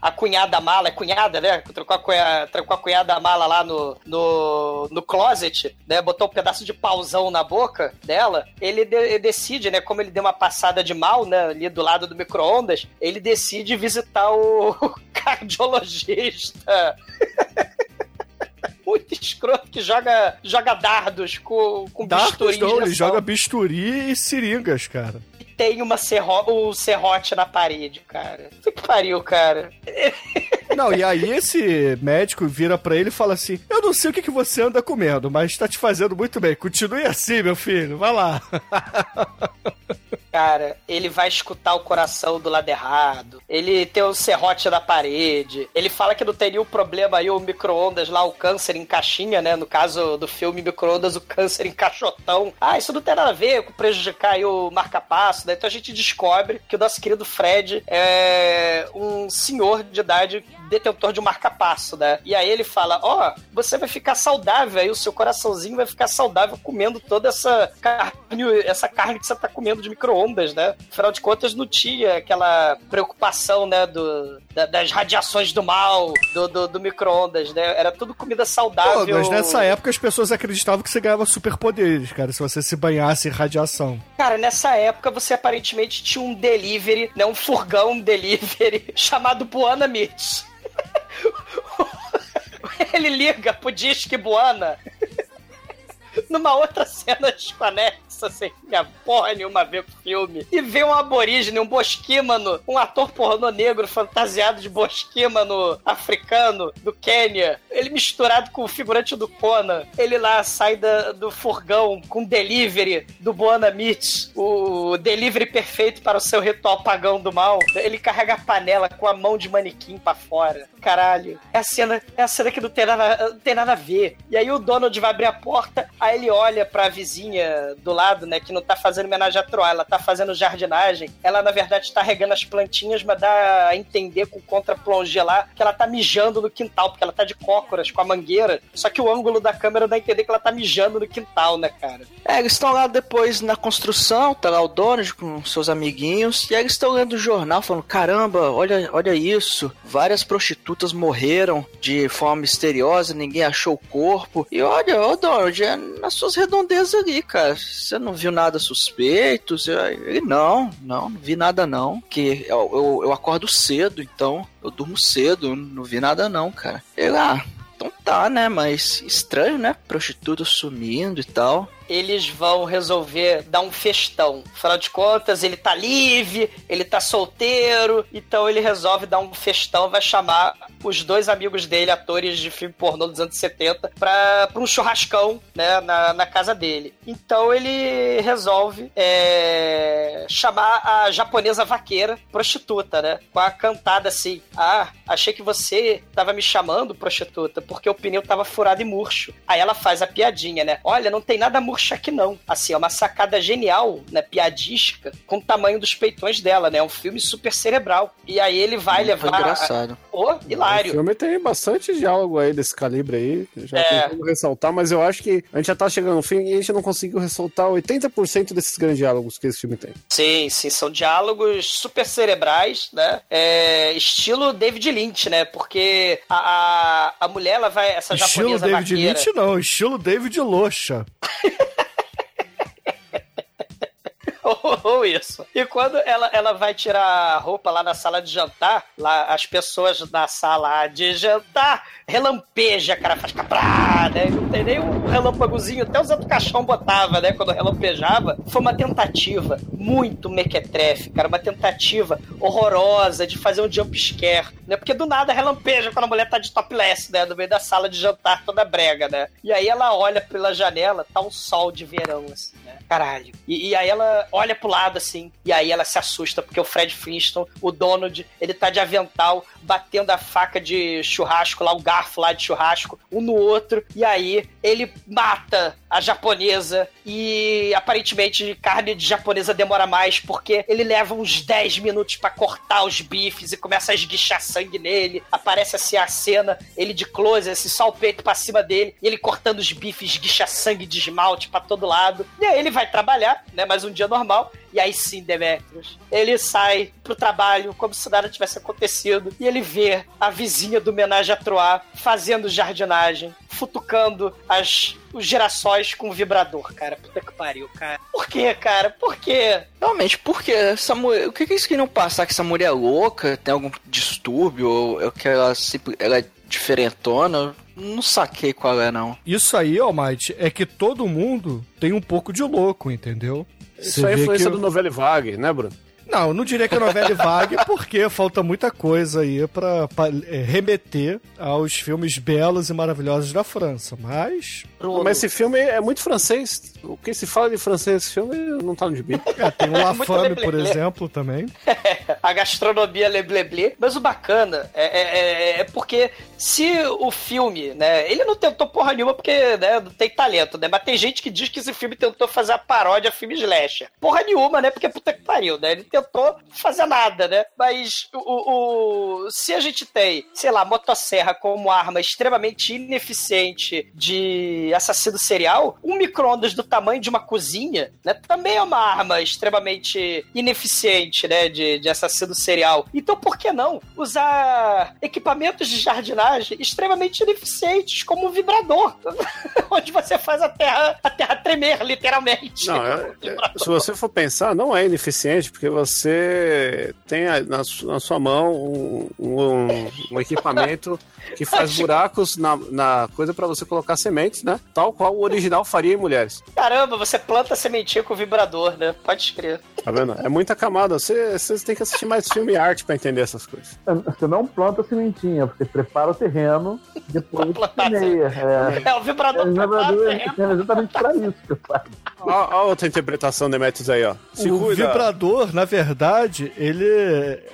a, a cunhada mala. É cunhada, né? Trancou a, cunha, trancou a cunhada mala lá no, no, no closet, né? Botou um pedaço de pauzão na boca dela. Ele, de- ele decide, né? Como ele deu uma passada de mal, né? Ali do lado do micro-ondas, ele decide visitar o [LAUGHS] cardiologista. [LAUGHS] Muito escroto que joga, joga dardos com, com Dardos bisturi. não, ele joga bisturi e seringas, cara. E tem uma serro um serrote na parede, cara. Que pariu, cara. [LAUGHS] Não, e aí esse médico vira pra ele e fala assim: Eu não sei o que, que você anda comendo, mas tá te fazendo muito bem. Continue assim, meu filho, vai lá. Cara, ele vai escutar o coração do lado errado. Ele tem um serrote na parede. Ele fala que não teria o problema aí, o micro-ondas lá, o câncer em caixinha, né? No caso do filme Micro-ondas, o câncer em caixotão. Ah, isso não tem nada a ver com prejudicar aí o marca-passo, né? Então a gente descobre que o nosso querido Fred é um senhor de idade detentor de um marca-passo, né? E aí ele fala: Ó, você vai ficar saudável, aí o seu coraçãozinho vai ficar saudável comendo toda essa carne, essa carne que você tá comendo de micro-ondas, né? Afinal de contas, não tinha aquela preocupação, né, do, da- das radiações do mal, do, do, do micro-ondas, né? Era tudo comida Pô, saudável. mas nessa época as pessoas acreditavam que você ganhava superpoderes, cara, se você se banhasse em radiação. Cara, nessa época você aparentemente tinha um delivery, né? Um furgão delivery [LAUGHS] chamado Buana Meat. [LAUGHS] Ele liga pro Disque Buana numa outra cena desconexa, sem minha porra nenhuma a ver com o filme, e vê um aborígene, um bosquímano, um ator pornô negro fantasiado de bosquímano africano do Quênia, ele misturado com o figurante do Conan, ele lá sai da- do furgão com delivery do Buana Meat, o delivery perfeito para o seu ritual pagão do mal. Ele carrega a panela com a mão de manequim pra fora. Caralho, é a cena, é a cena que não tem nada, não tem nada a ver. E aí o Donald vai abrir a porta, aí ele olha pra vizinha do lado, né, que não tá fazendo homenagem a Troá, ela tá fazendo jardinagem. Ela, na verdade, tá regando as plantinhas, mas dá a entender com contra-plongé lá que ela tá mijando no quintal, porque ela tá de cócoras com a mangueira. Só que o ângulo da câmera dá a entender que ela tá mijando no quintal, né, cara? É, eles estão lá depois na construção, tá lá o Donald com seus amiguinhos, e aí eles estão lendo o jornal falando: caramba, olha, olha isso, várias prostitutas morreram de forma misteriosa, ninguém achou o corpo. E olha, ô Donald, é nas suas redondezas ali, cara. Você não viu nada suspeito? Você- Ele, não, não, não vi nada não. Que eu, eu, eu acordo cedo, então eu durmo cedo, não vi nada não, cara. Ele, ah, então tá, né? Mas estranho, né? Prostituta sumindo e tal. Eles vão resolver dar um festão. Afinal de contas, ele tá livre, ele tá solteiro, então ele resolve dar um festão, vai chamar os dois amigos dele, atores de filme pornô dos anos 70, pra, pra um churrascão, né, na, na casa dele. Então ele resolve é, chamar a japonesa vaqueira, prostituta, né, com a cantada assim, ah, achei que você tava me chamando, prostituta, porque o pneu tava furado e murcho. Aí ela faz a piadinha, né, olha, não tem nada murcho aqui não. Assim, é uma sacada genial, né, piadística, com o tamanho dos peitões dela, né, é um filme super cerebral. E aí ele vai Foi levar... engraçado. Ô, O hilário. filme tem bastante diálogo aí desse calibre aí. Já É. tem como ressaltar, mas eu acho que a gente já tá chegando no fim e a gente não conseguiu ressaltar 80% desses grandes diálogos que esse filme tem. Sim, sim, são diálogos super cerebrais, né? É, estilo David Lynch, né? Porque a, a, a mulher, ela vai, essa Estilo japonesa David vaqueira... Lynch, não. Estilo David Locha. [LAUGHS] [LAUGHS] Ou isso. E quando ela, ela vai tirar a roupa lá na sala de jantar, lá as pessoas na sala de jantar relampeja, cara, faz cabrá, né? Não tem nem um relâmpagozinho, até o Zé do Caixão botava, né? Quando relampejava. Foi uma tentativa muito mequetrefe, cara, uma tentativa horrorosa de fazer um jump scare, né? Porque do nada relampeja quando a mulher tá de topless, né? No meio da sala de jantar toda brega, né? E aí ela olha pela janela, tá um sol de verão, assim? Caralho. E, e aí ela olha pro lado, assim, e aí ela se assusta, porque o Fred Flintstone, o Donald, ele tá de avental, batendo a faca de churrasco lá, o garfo lá de churrasco, um no outro, e aí ele mata a japonesa e aparentemente carne de japonesa demora mais porque ele leva uns 10 minutos pra cortar os bifes e começa a esguichar sangue nele. Aparece assim a cena, ele de close, assim, só o peito pra cima dele, e ele cortando os bifes, esguicha sangue de esmalte pra todo lado. E aí ele vai trabalhar, né, mais um dia normal, e aí sim, Demetrius, ele sai pro trabalho como se nada tivesse acontecido e ele vê a vizinha do homenagem a Troá fazendo jardinagem, futucando as, os girassóis com vibrador, cara. Puta que pariu, cara. Por quê, cara? Por quê? Realmente, por quê? Essa mulher, o que, que eles queriam passar? Que essa mulher é louca? Tem algum distúrbio? Ou é que ela, sempre, ela é diferentona? Não saquei qual é, não. Isso aí, Almighty, é que todo mundo tem um pouco de louco, entendeu? Isso é influência do novela Vague, né, Bruno? Não, eu não diria que é novela vague, [LAUGHS] porque falta muita coisa aí pra, pra, é, remeter aos filmes belos e maravilhosos da França. Mas Mas esse filme é muito francês. O que se fala de francês nesse filme não tá no gibi. [LAUGHS] é, tem o La [LAUGHS] Fame, por exemplo, também. [LAUGHS] a gastronomia lebleble. Mas o bacana é, é- é- é porque se o filme, né, ele não tentou porra nenhuma porque, né, não tem talento, né, mas tem gente que diz que esse filme tentou fazer a paródia filme slasher. Porra nenhuma, né, porque puta que pariu, né, ele tentou fazer nada, né, mas o, o- o- se a gente tem, sei lá, motosserra como arma extremamente ineficiente de assassino serial, um micro-ondas do tamanho de uma cozinha, né, também é uma arma extremamente ineficiente, né, de, de assassino serial. Então, por que não usar equipamentos de jardinagem extremamente ineficientes, como um vibrador, [LAUGHS] onde você faz a terra, a terra tremer, literalmente. Não, é- [LAUGHS] é- se você for pensar, não é ineficiente, porque você tem na, na sua mão um, um- um equipamento que faz [LAUGHS] buracos na, na coisa pra você colocar sementes, né? Tal qual o original faria em mulheres. Caramba, você planta sementinha com vibrador, né? Pode escrever. Tá vendo? É muita camada. Você, você tem que assistir mais filme e arte pra entender essas coisas. Você não planta sementinha, você prepara o terreno, depois Pra plantar semeia. É. É, o vibrador É, prepara o terreno. é exatamente pra isso que eu faço. Ó, ó outra interpretação de Demetrius aí, ó. Se o cuida. vibrador, na verdade, ele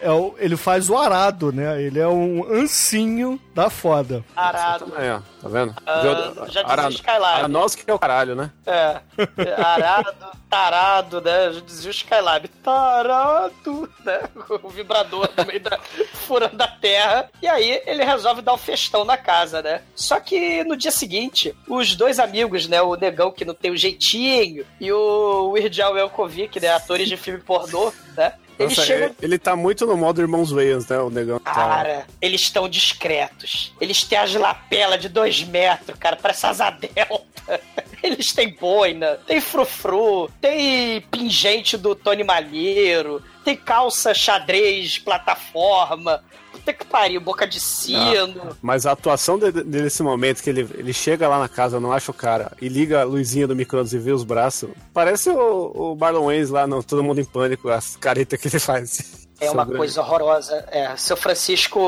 é o- ele faz o arado, né? Ele é um ancinho Tá foda. Arado. Aí, ó, tá vendo? Viu? já. Aranowski que é o caralho, né? É. [LAUGHS] Arado, tarado, né? Já dizia o Skylab. Tarado, né? [LAUGHS] O vibrador no meio da [LAUGHS] furando a terra. E aí ele resolve dar um festão na casa, né? Só que no dia seguinte, os dois amigos, né? O negão que não tem o jeitinho e o Weird Al Elkovic, né? Atores de filme pornô, né? Nossa, ele, ele tá muito no modo Irmãos Wayans, né? O negão. Tá. Cara, eles estão discretos. Eles têm as lapelas de dois metros, cara, parece asa [LAUGHS] delta. Eles têm boina, tem frufru, tem pingente do Tony Malheiro, tem calça xadrez, plataforma. Puta que pariu, boca de sino. Mas a atuação dele nesse momento, que ele, ele chega lá na casa, não acha o cara, e liga a luzinha do micro-ondas e vê os braços, parece o, o Marlon Wayans lá no Todo Mundo em Pânico, as caretas que ele faz. É uma Sobre- coisa horrorosa. É, seu Francisco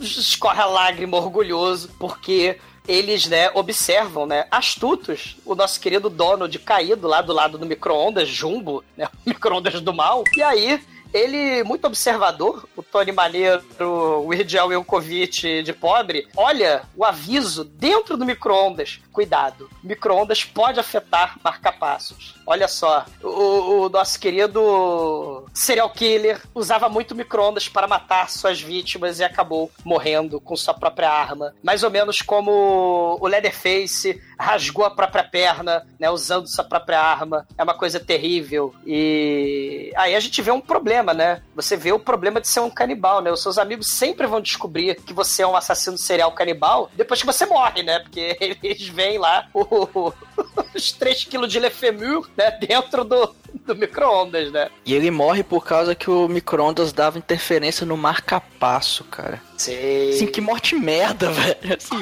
escorre a lágrima orgulhoso, porque eles, né, observam, né, astutos, o nosso querido Donald caído lá do lado do micro-ondas, Jumbo, né, o [LAUGHS] micro-ondas do mal. E aí, ele, muito observador, o Tony Maneiro, o Weird Al Yankovic de pobre, olha o aviso dentro do micro-ondas. Cuidado, micro-ondas pode afetar marca-passos. Olha só, o, o nosso querido serial killer usava muito micro-ondas para matar suas vítimas e acabou morrendo com sua própria arma. Mais ou menos como o Leatherface rasgou a própria perna, né, usando sua própria arma. É uma coisa terrível. E aí a gente vê um problema, né? Você vê o problema de ser um canibal, né? Os seus amigos sempre vão descobrir que você é um assassino serial canibal depois que você morre, né? Porque [LAUGHS] eles veem lá o- os 3 quilos de lefemur, né, dentro do, do micro-ondas, né? E ele morre por causa que o micro-ondas dava interferência no marca-passo, cara. Sei. Assim, que morte merda, [LAUGHS] velho. Assim,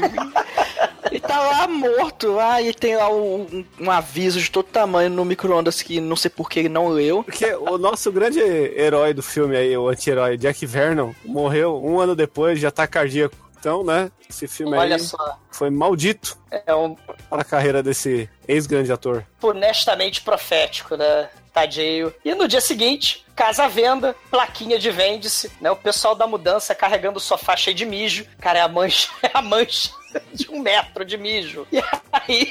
ele tá lá morto, ah, e tem lá um, um- um aviso de todo tamanho no micro-ondas que não sei por que ele não leu. Porque o nosso grande herói do filme aí, o anti-herói Jack Vernon, morreu um ano depois de ataque cardíaco. Então, né, esse filme Olha aí só, foi maldito é um para a carreira desse ex-grande ator. honestamente profético, né? Tadinho. E no dia seguinte, casa à venda, plaquinha de vende-se, né? O pessoal da mudança carregando o sofá cheio de mijo. Cara, é a mancha, [LAUGHS] é a mancha de um metro de mijo. E aí.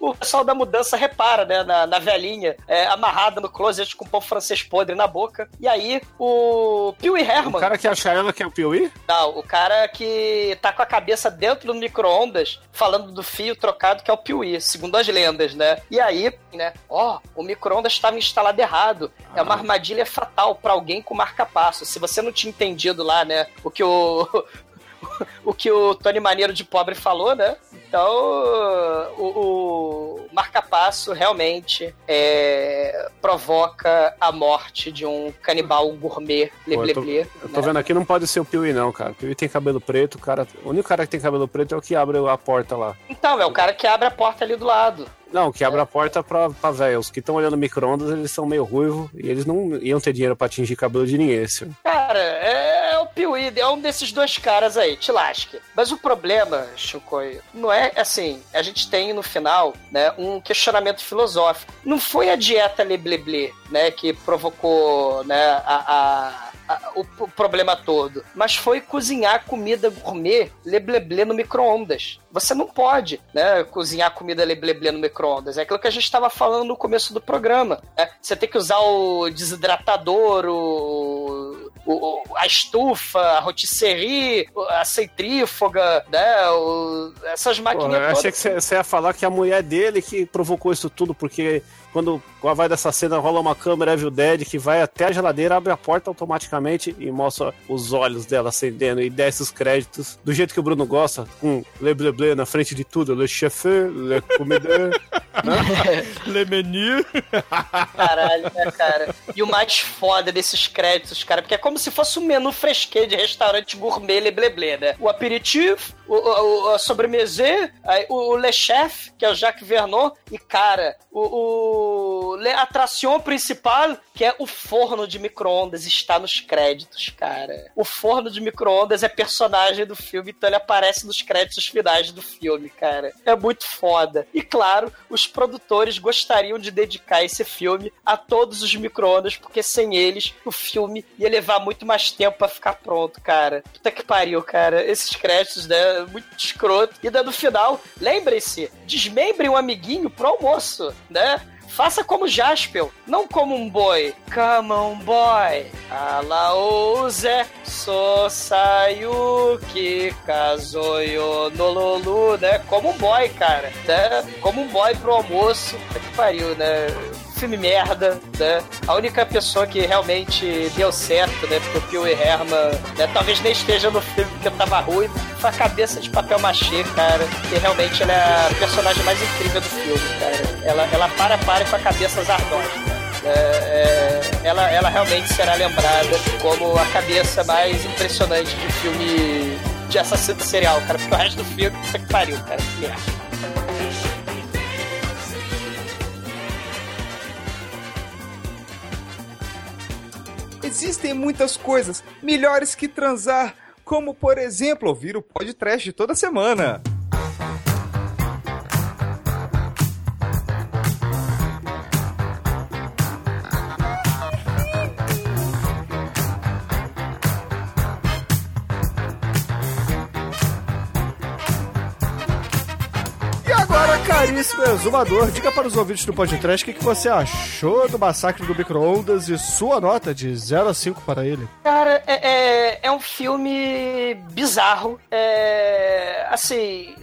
O pessoal da mudança repara, né, na, na velhinha, é, amarrada no closet com pão francês podre na boca. E aí, o Pee Herman... O cara que acha ela que é o Piuí? Não, o cara que tá com a cabeça dentro do micro-ondas, falando do fio trocado, que é o Piuí, segundo as lendas, né? E aí, né? Ó, o micro-ondas estava instalado errado. É uma armadilha fatal pra alguém com marca-passo. Se você não tinha entendido lá, né? O que o. [LAUGHS] O que o Tony Maneiro de Pobre falou, né? Então, o, o marca-passo realmente é, provoca a morte de um canibal gourmet Pô, eu tô- lebleble. Eu tô vendo aqui, não pode ser o Piuí não, cara. O Piuí tem cabelo preto, o cara... O único cara que tem cabelo preto é o que abre a porta lá. Então, é o cara que abre a porta ali do lado. Não, que abre a porta pra, pra velho. Os que estão olhando micro-ondas, eles são meio ruivos e eles não iam ter dinheiro pra atingir cabelo de ninguém, esse. Cara, é, o Piuí, é um desses dois caras aí, te lasque. Mas o problema, Chicoio, não é assim, a gente tem no final, né, um questionamento filosófico. Não foi a dieta lebleble, né, que provocou, né, a- a- a- o, o problema todo. Mas foi cozinhar comida gourmet lebleble no micro-ondas. Você não pode, né, cozinhar comida lebleble no micro-ondas. É aquilo que a gente estava falando no começo do programa. né? Você tem que usar o desidratador, o, o- a estufa, a rotisserie, a centrífuga, né? o- essas Pô, máquinas eu todas. achei que você você ia falar que a mulher dele que provocou isso tudo, porque quando vai dessa cena rola uma câmera Evil Dead que vai até a geladeira, abre a porta automaticamente e mostra os olhos dela acendendo e desce os créditos do jeito que o Bruno gosta, com Le Bleu Bleu na frente de tudo, Le Chef, Le Comedeur. [LAUGHS] Le menu. Caralho, né, cara? E o mais foda desses créditos, cara, porque é como se fosse um menu fresquê de restaurante gourmet lebleble, né? O aperitivo, o, o, a sobremesa, aí o, o Le Chef, que é o Jacques Vernon, e, cara, o, o a atração principal, que é o forno de micro-ondas, está nos créditos, cara. O forno de micro-ondas é personagem do filme, então ele aparece nos créditos finais do filme, cara. É muito foda. E claro, os produtores gostariam de dedicar esse filme a todos os micro-ondas, porque sem eles o filme ia levar muito mais tempo pra ficar pronto, cara. Puta que pariu, cara. Esses créditos, né? Muito escroto. E daí no final, lembrem-se, desmembrem um amiguinho pro almoço, né? Faça como Jaspel, não como um boy. Come on, boy. Alaouze, so sayuki, kazoyo nololu, né? Como um boy, cara. Né? Como um boy pro almoço. Que pariu, né? Filme merda, né? A única pessoa que realmente deu certo, né? Porque o Pio e Herman, né? Talvez nem esteja no filme porque tava ruim. Foi a cabeça de papel machê, cara. Que realmente ela é a personagem mais incrível do filme, cara. Ela, ela para, para com a cabeça zardosa. É, é, ela, ela realmente será lembrada como a cabeça mais impressionante de filme de assassino serial, cara. Porque o resto do filme, puta que pariu, cara. Que merda. Existem muitas coisas melhores que transar, como por exemplo ouvir o podcast toda semana. Exumador, diga para os ouvintes do podcast o que, que você achou do massacre do micro-ondas e sua nota de 0 a 5 para ele. Cara, é, é, é um filme bizarro. É, assim,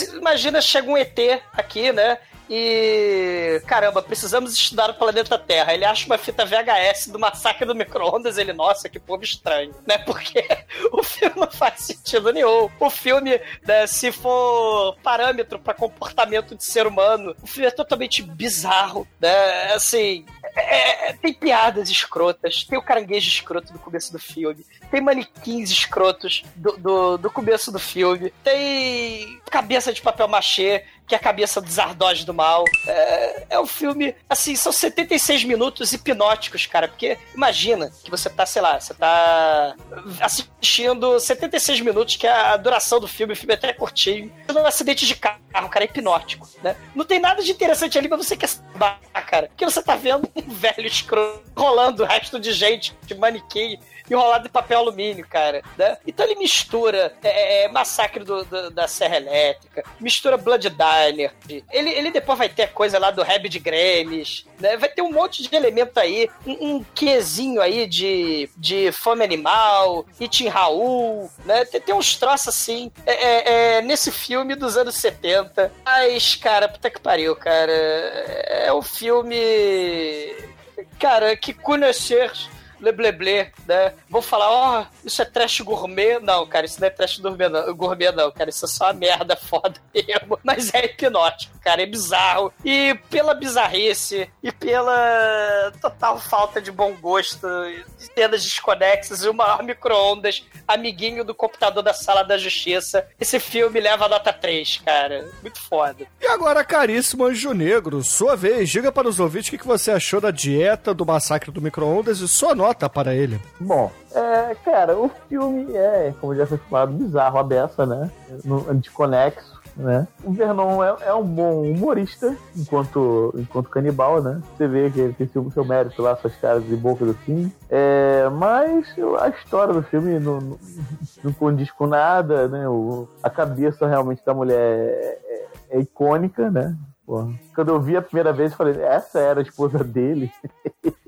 imagina, chega um ET aqui, né? E caramba, precisamos estudar o planeta Terra. Ele acha uma fita VHS do massacre do micro-ondas. Ele, nossa, que povo estranho, né? [LAUGHS] Porque o filme não faz sentido nenhum. O filme, né, se for parâmetro para comportamento de ser humano, o filme é totalmente bizarro, né? Assim, é- é- tem piadas escrotas, tem o caranguejo escroto no começo do filme, tem manequins escrotos do, do, do começo do filme, tem cabeça de papel machê, que é a cabeça dos ardós do mal. É, é um filme, assim, são 76 minutos hipnóticos, cara, porque imagina que você tá, sei lá, você tá assistindo 76 minutos, que é a duração do filme, o filme é até curtinho, num acidente de carro, cara, é hipnótico, né? Não tem nada de interessante ali, mas você quer saber, cara, porque você tá vendo um [LAUGHS] velho escroto rolando o resto de gente, de manequim, enrolado de papel alumínio, cara, né? Então ele mistura é, é, Massacre do- do- da Serra Elétrica, mistura Blood Diner, ele, ele depois vai ter coisa lá do Reb de Grêmis, né? Vai ter um monte de elemento aí, um, um quezinho aí de, de Fome Animal, Itin Raul, né? Tem, tem uns troços assim, é, é, é, nesse filme dos anos 70. Mas, cara, puta que pariu, cara. É um filme... Cara, que conhecer Le blé blé, né? Vou falar, ó, isso é trash gourmet. Não, cara, isso não é trash gourmet não, gourmet, não, cara. Isso é só uma merda [LAUGHS] foda mesmo. Mas é hipnótico, cara, é bizarro. E pela bizarrice e pela total falta de bom gosto, cenas desconexas e o maior micro-ondas, amiguinho do computador da sala da justiça, esse filme leva a nota 3, cara. Muito foda. E agora, caríssimo Anjo Negro, sua vez, diga para os ouvintes o que você achou da dieta do massacre do micro-ondas e sua nota para ele. Bom, é, cara, o filme é, como já foi falado, bizarro, a beça, né? No, desconexo, né? O Vernon é, é um bom humorista enquanto, enquanto canibal, né? Você vê que ele tem seu, seu mérito lá, suas caras e bocas assim. É, mas a história do filme não, não, não condiz com nada, né? O, a cabeça realmente da mulher é, é- é icônica, né? Porra. Quando eu vi a primeira vez, eu falei, essa era a esposa dele. [LAUGHS]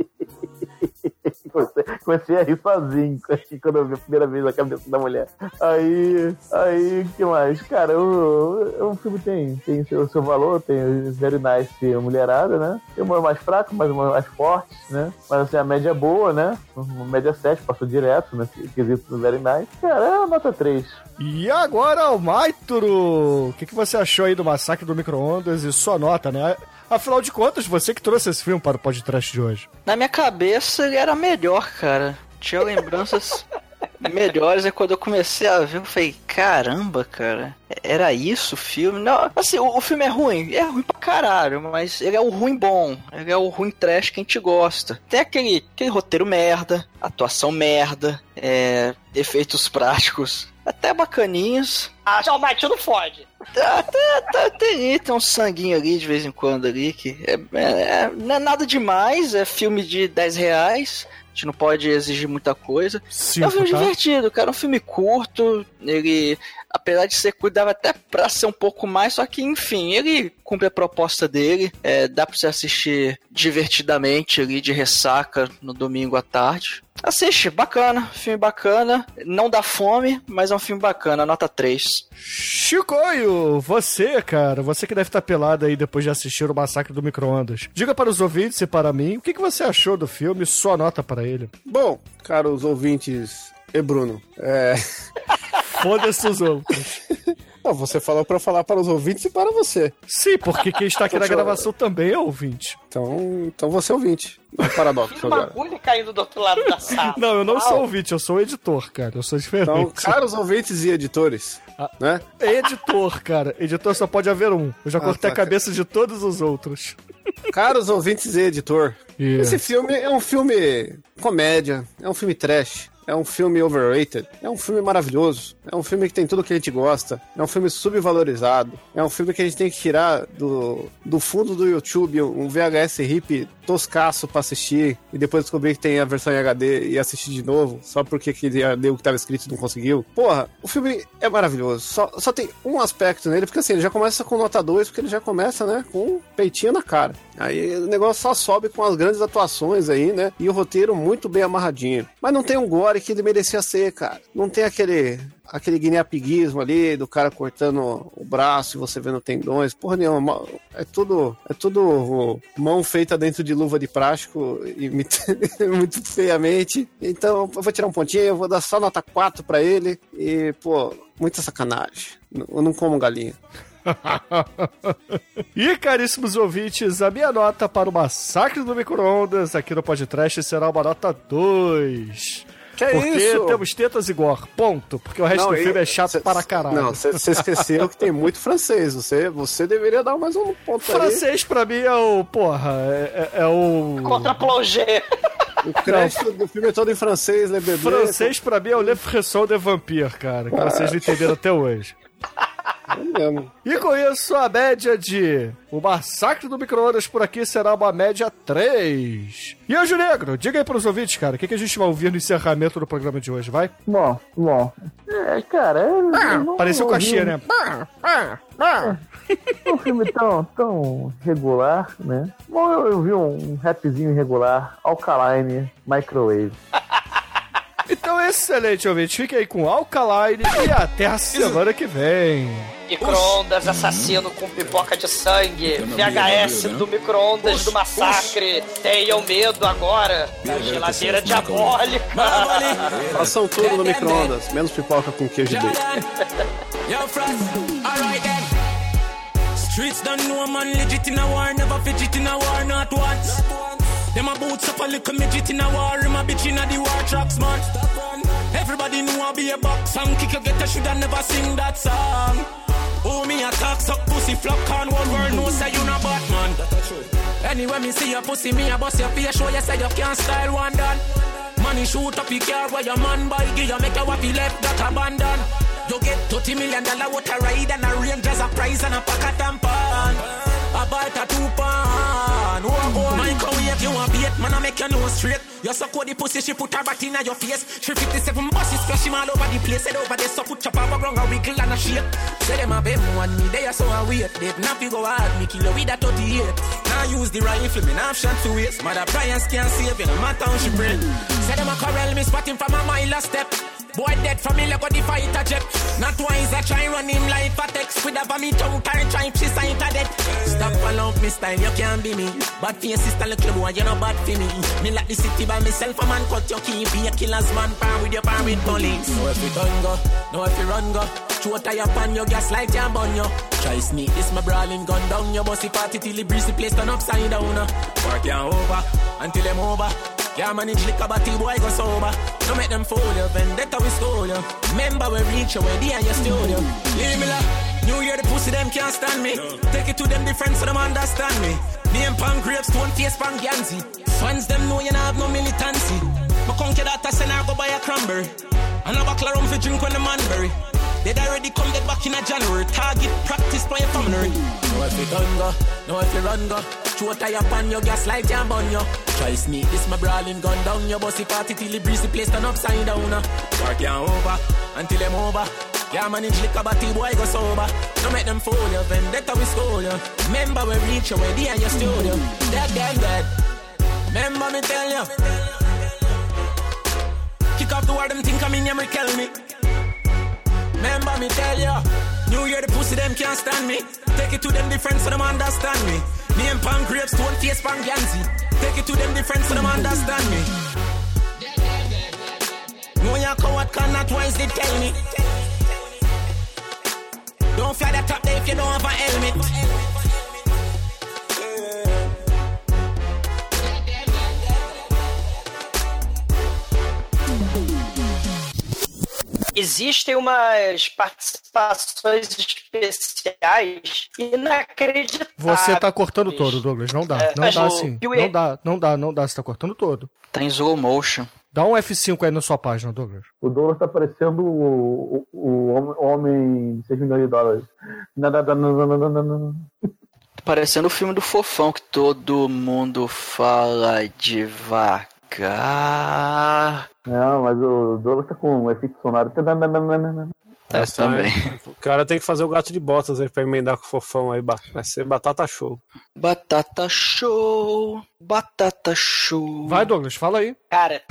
Comecei, a rir sozinho [LAUGHS] quando eu vi a primeira vez a cabeça da mulher. Aí, aí, que mais? Cara, o, o filme tem, tem seu, seu valor, tem Very Nice mulherada, né? Tem uma mais fraca, mas uma mais forte, né? Mas assim, a média é boa, né? Uma média 7, passou direto, né? Quesito do Very Nice. Cara, é nota 3. E agora, o Maituro, o que, que você achou aí do massacre do micro-ondas e sua nota, né? Afinal de contas, você que trouxe esse filme para o podcast de hoje. Na minha cabeça ele era melhor, cara. Tinha lembranças [LAUGHS] melhores é quando eu comecei a ver, eu falei, caramba, cara, era isso o filme? Não, assim, o, o filme é ruim, é ruim pra caralho, mas ele é o ruim bom, ele é o ruim trash que a gente gosta. Tem aquele, aquele roteiro merda, atuação merda, é, efeitos práticos até bacaninhos. Ah, já o Martino fode. Tá, tá, tá, tem, tem um sanguinho ali de vez em quando ali, que é, é- é- não é nada demais, é filme de 10 reais. Gente não pode exigir muita coisa. é um filme tá? divertido, cara. É um filme curto. Ele, apesar de ser curto, dava até pra ser um pouco mais. Só que, enfim, ele cumpre a proposta dele. É, dá pra você assistir divertidamente ali, de ressaca, no domingo à tarde. Assiste, bacana. Filme bacana. Não dá fome, mas é um filme bacana. Nota 3. Chicoio, você, cara, você que deve estar pelado aí depois de assistir o Massacre do Micro-ondas. Diga para os ouvintes e para mim o que, que você achou do filme, sua nota para ele. Bom, caros ouvintes e Bruno, é... [LAUGHS] Foda-se os outros. Não, você falou pra eu falar para os ouvintes e para você. Sim, porque quem está aqui na gravação também é ouvinte. Então, então você é ouvinte. É um paradoxo Uma agora. agulha caindo do outro lado da [LAUGHS] sala. Não, eu não Uau. sou ouvinte, eu sou editor, cara. Eu sou diferente. Então, caros ouvintes e editores, Ah. né? Editor, cara. Editor só pode haver um. Eu já Ah, cortei tá. a cabeça de todos os outros. Caros ouvintes e editor, Yeah. esse filme é um filme comédia, é um filme trash, é um filme overrated, é um filme maravilhoso, é um filme que tem tudo que a gente gosta, é um filme subvalorizado, é um filme que a gente tem que tirar do, do fundo do YouTube um VHS hip toscaço pra assistir e depois descobrir que tem a versão em HD e assistir de novo, só porque aquele HD o que tava escrito e não conseguiu. Porra, o filme é maravilhoso, só, só tem um aspecto nele, porque assim, ele já começa com nota 2, porque ele já começa, né, com um peitinho na cara. Aí o negócio só sobe com as grandes atuações aí, né? E o roteiro muito bem amarradinho. Mas não tem um gore que ele merecia ser, cara. Não tem aquele aquele guineapiguismo ali do cara cortando o braço e você vendo tendões. Porra nenhuma. É tudo, é tudo mão feita dentro de luva de plástico e [LAUGHS] muito feiamente. Então eu vou tirar um pontinho, eu vou dar só nota 4 pra ele. E, pô, muita sacanagem. Eu não como galinha. [LAUGHS] E, caríssimos ouvintes, a minha nota para o Massacre do Micro-ondas aqui no podcast será uma nota 2. Que é porque isso? temos tetas e gore, ponto. Porque o resto Não, do e- filme é chato cê- para caralho. Não, você esqueceu que tem muito francês. Você, você deveria dar mais um ponto aí. Francês pra mim é o. Porra, é, é- é o. Contra plongé. O crédito do filme é todo em francês, Le Bébé. Francês pra mim é o Le Frisson de Vampire, cara. Que vocês não entenderam até hoje. É. E com isso, a média de O Massacre do Micro-ondas por aqui será uma média 3. E Anjo Negro, diga aí pros ouvintes, cara, o que, que a gente vai ouvir no encerramento do programa de hoje, vai? Bom, bom. É, cara, é, eu não- Pareceu não caixinha, né? um filme tão, tão regular, né? Bom, eu, eu vi um, um rapzinho irregular, Alkaline, Microwave. Então, excelente, ouvinte. Fique aí com Alkaline e até a semana que vem. Micro-ondas assassino com pipoca de sangue. VHS do micro-ondas do massacre. Tenham medo agora da geladeira diabólica. Façam tudo no micro-ondas, menos pipoca com queijo de. Streets don't know man legit in a war, never fidget in a war, not once. Them a boots up a little midget in a war, him a bitch in a the war tracks, man. Everybody know I be a box song, kick you get a should I never sing that song. Oh, me a talk, suck pussy, flop can one world know say you not Batman. Anyway, me see your pussy, me a bust your face, show you say you can't style one done. Money shoot up your car where your man buy, give you make your waffy left that abandon. You get 30 million dollar what a ride and a range as a prize and a pack of tampon. A bite a two pan. Oh, oh, my wait, you a bait, man, I make your nose straight. You suck out the pussy, she put her back in your face. She 57 buses, splash him all over the place. Head over there, so put chop over ground, a wiggle and a shake. Say them a bem one me, they are so a wait. They not fi go hard, me kill her with a 38. Now use the rifle, me now have shot to waste. Mother Brian can't save you, no matter how she bring. Say them a corral me, spot him from a mile a step. Boy dead from me, at the fighter jet. Not wise, I try run him like a text with a vomit out her try she sight a death. Stop follow me style, you can't be me. Bad for your sister, little boy, you know bad for me. Me like the city by myself, a man cut your key, be a killer's man, par with your par with police. Know if you done go, know if you run go. Show tie up on your gas like you bun yo. Try sneak this my brawling gun down your bossy party till the breeze the place turn upside down. Work you over until them over. Yeah, manage liquor, but the boy go sober. Don't make them fool you, vendetta we school you. Remember we reach you, where they in your studio. Leave me la. New Year, the pussy them can't stand me. Take it to them different so them understand me. Name pan grapes, stone face pan Gansy. Fans them know you not have no militancy. My conquer that I send I go buy a cranberry. And a buckle rum for drink when the man bury. They already come get back in a January. Target practice by your family. Know if you done go, know if you run go. Tie up on your gas like jam on you. Try sneak this my brawling gun down your bossy party till the breeze the place turn upside down. uh. Work ya over until them over. Yeah, manage liquor, but the boy go sober. Don't make them fool you, vendetta we school you. Remember we reach you, where they in your studio. Dead, dead, dead. Remember me tell you. Kick off the word, them think I'm in here, kill me. Remember me tell ya. New Year, the pussy them can't stand me. Take it to them different so them understand me. Name pan grapes, stone face pan Gansy. Take it to them different so them understand me. No ya coward cannot they tell me. Don't fly the top there if you don't have a helmet. Existem umas participações especiais inacreditáveis. Você tá cortando todo, Douglas. Não dá. É, Não dá o assim. Não dá, não dá, não dá. Você tá cortando todo. Tá em slow motion. Dá um F5 aí na sua página, Douglas. O Douglas tá parecendo o, o, o homem- de 6 milhões de dólares. Parecendo o filme do Fofão que todo mundo fala devagar. Não, mas o Douglas tá com um efeito sonoro. É, também. O cara tem que fazer o gato de botas aí pra emendar com o fofão aí. Vai ser batata show. Batata show, batata show. Vai, Douglas, fala aí. Cara,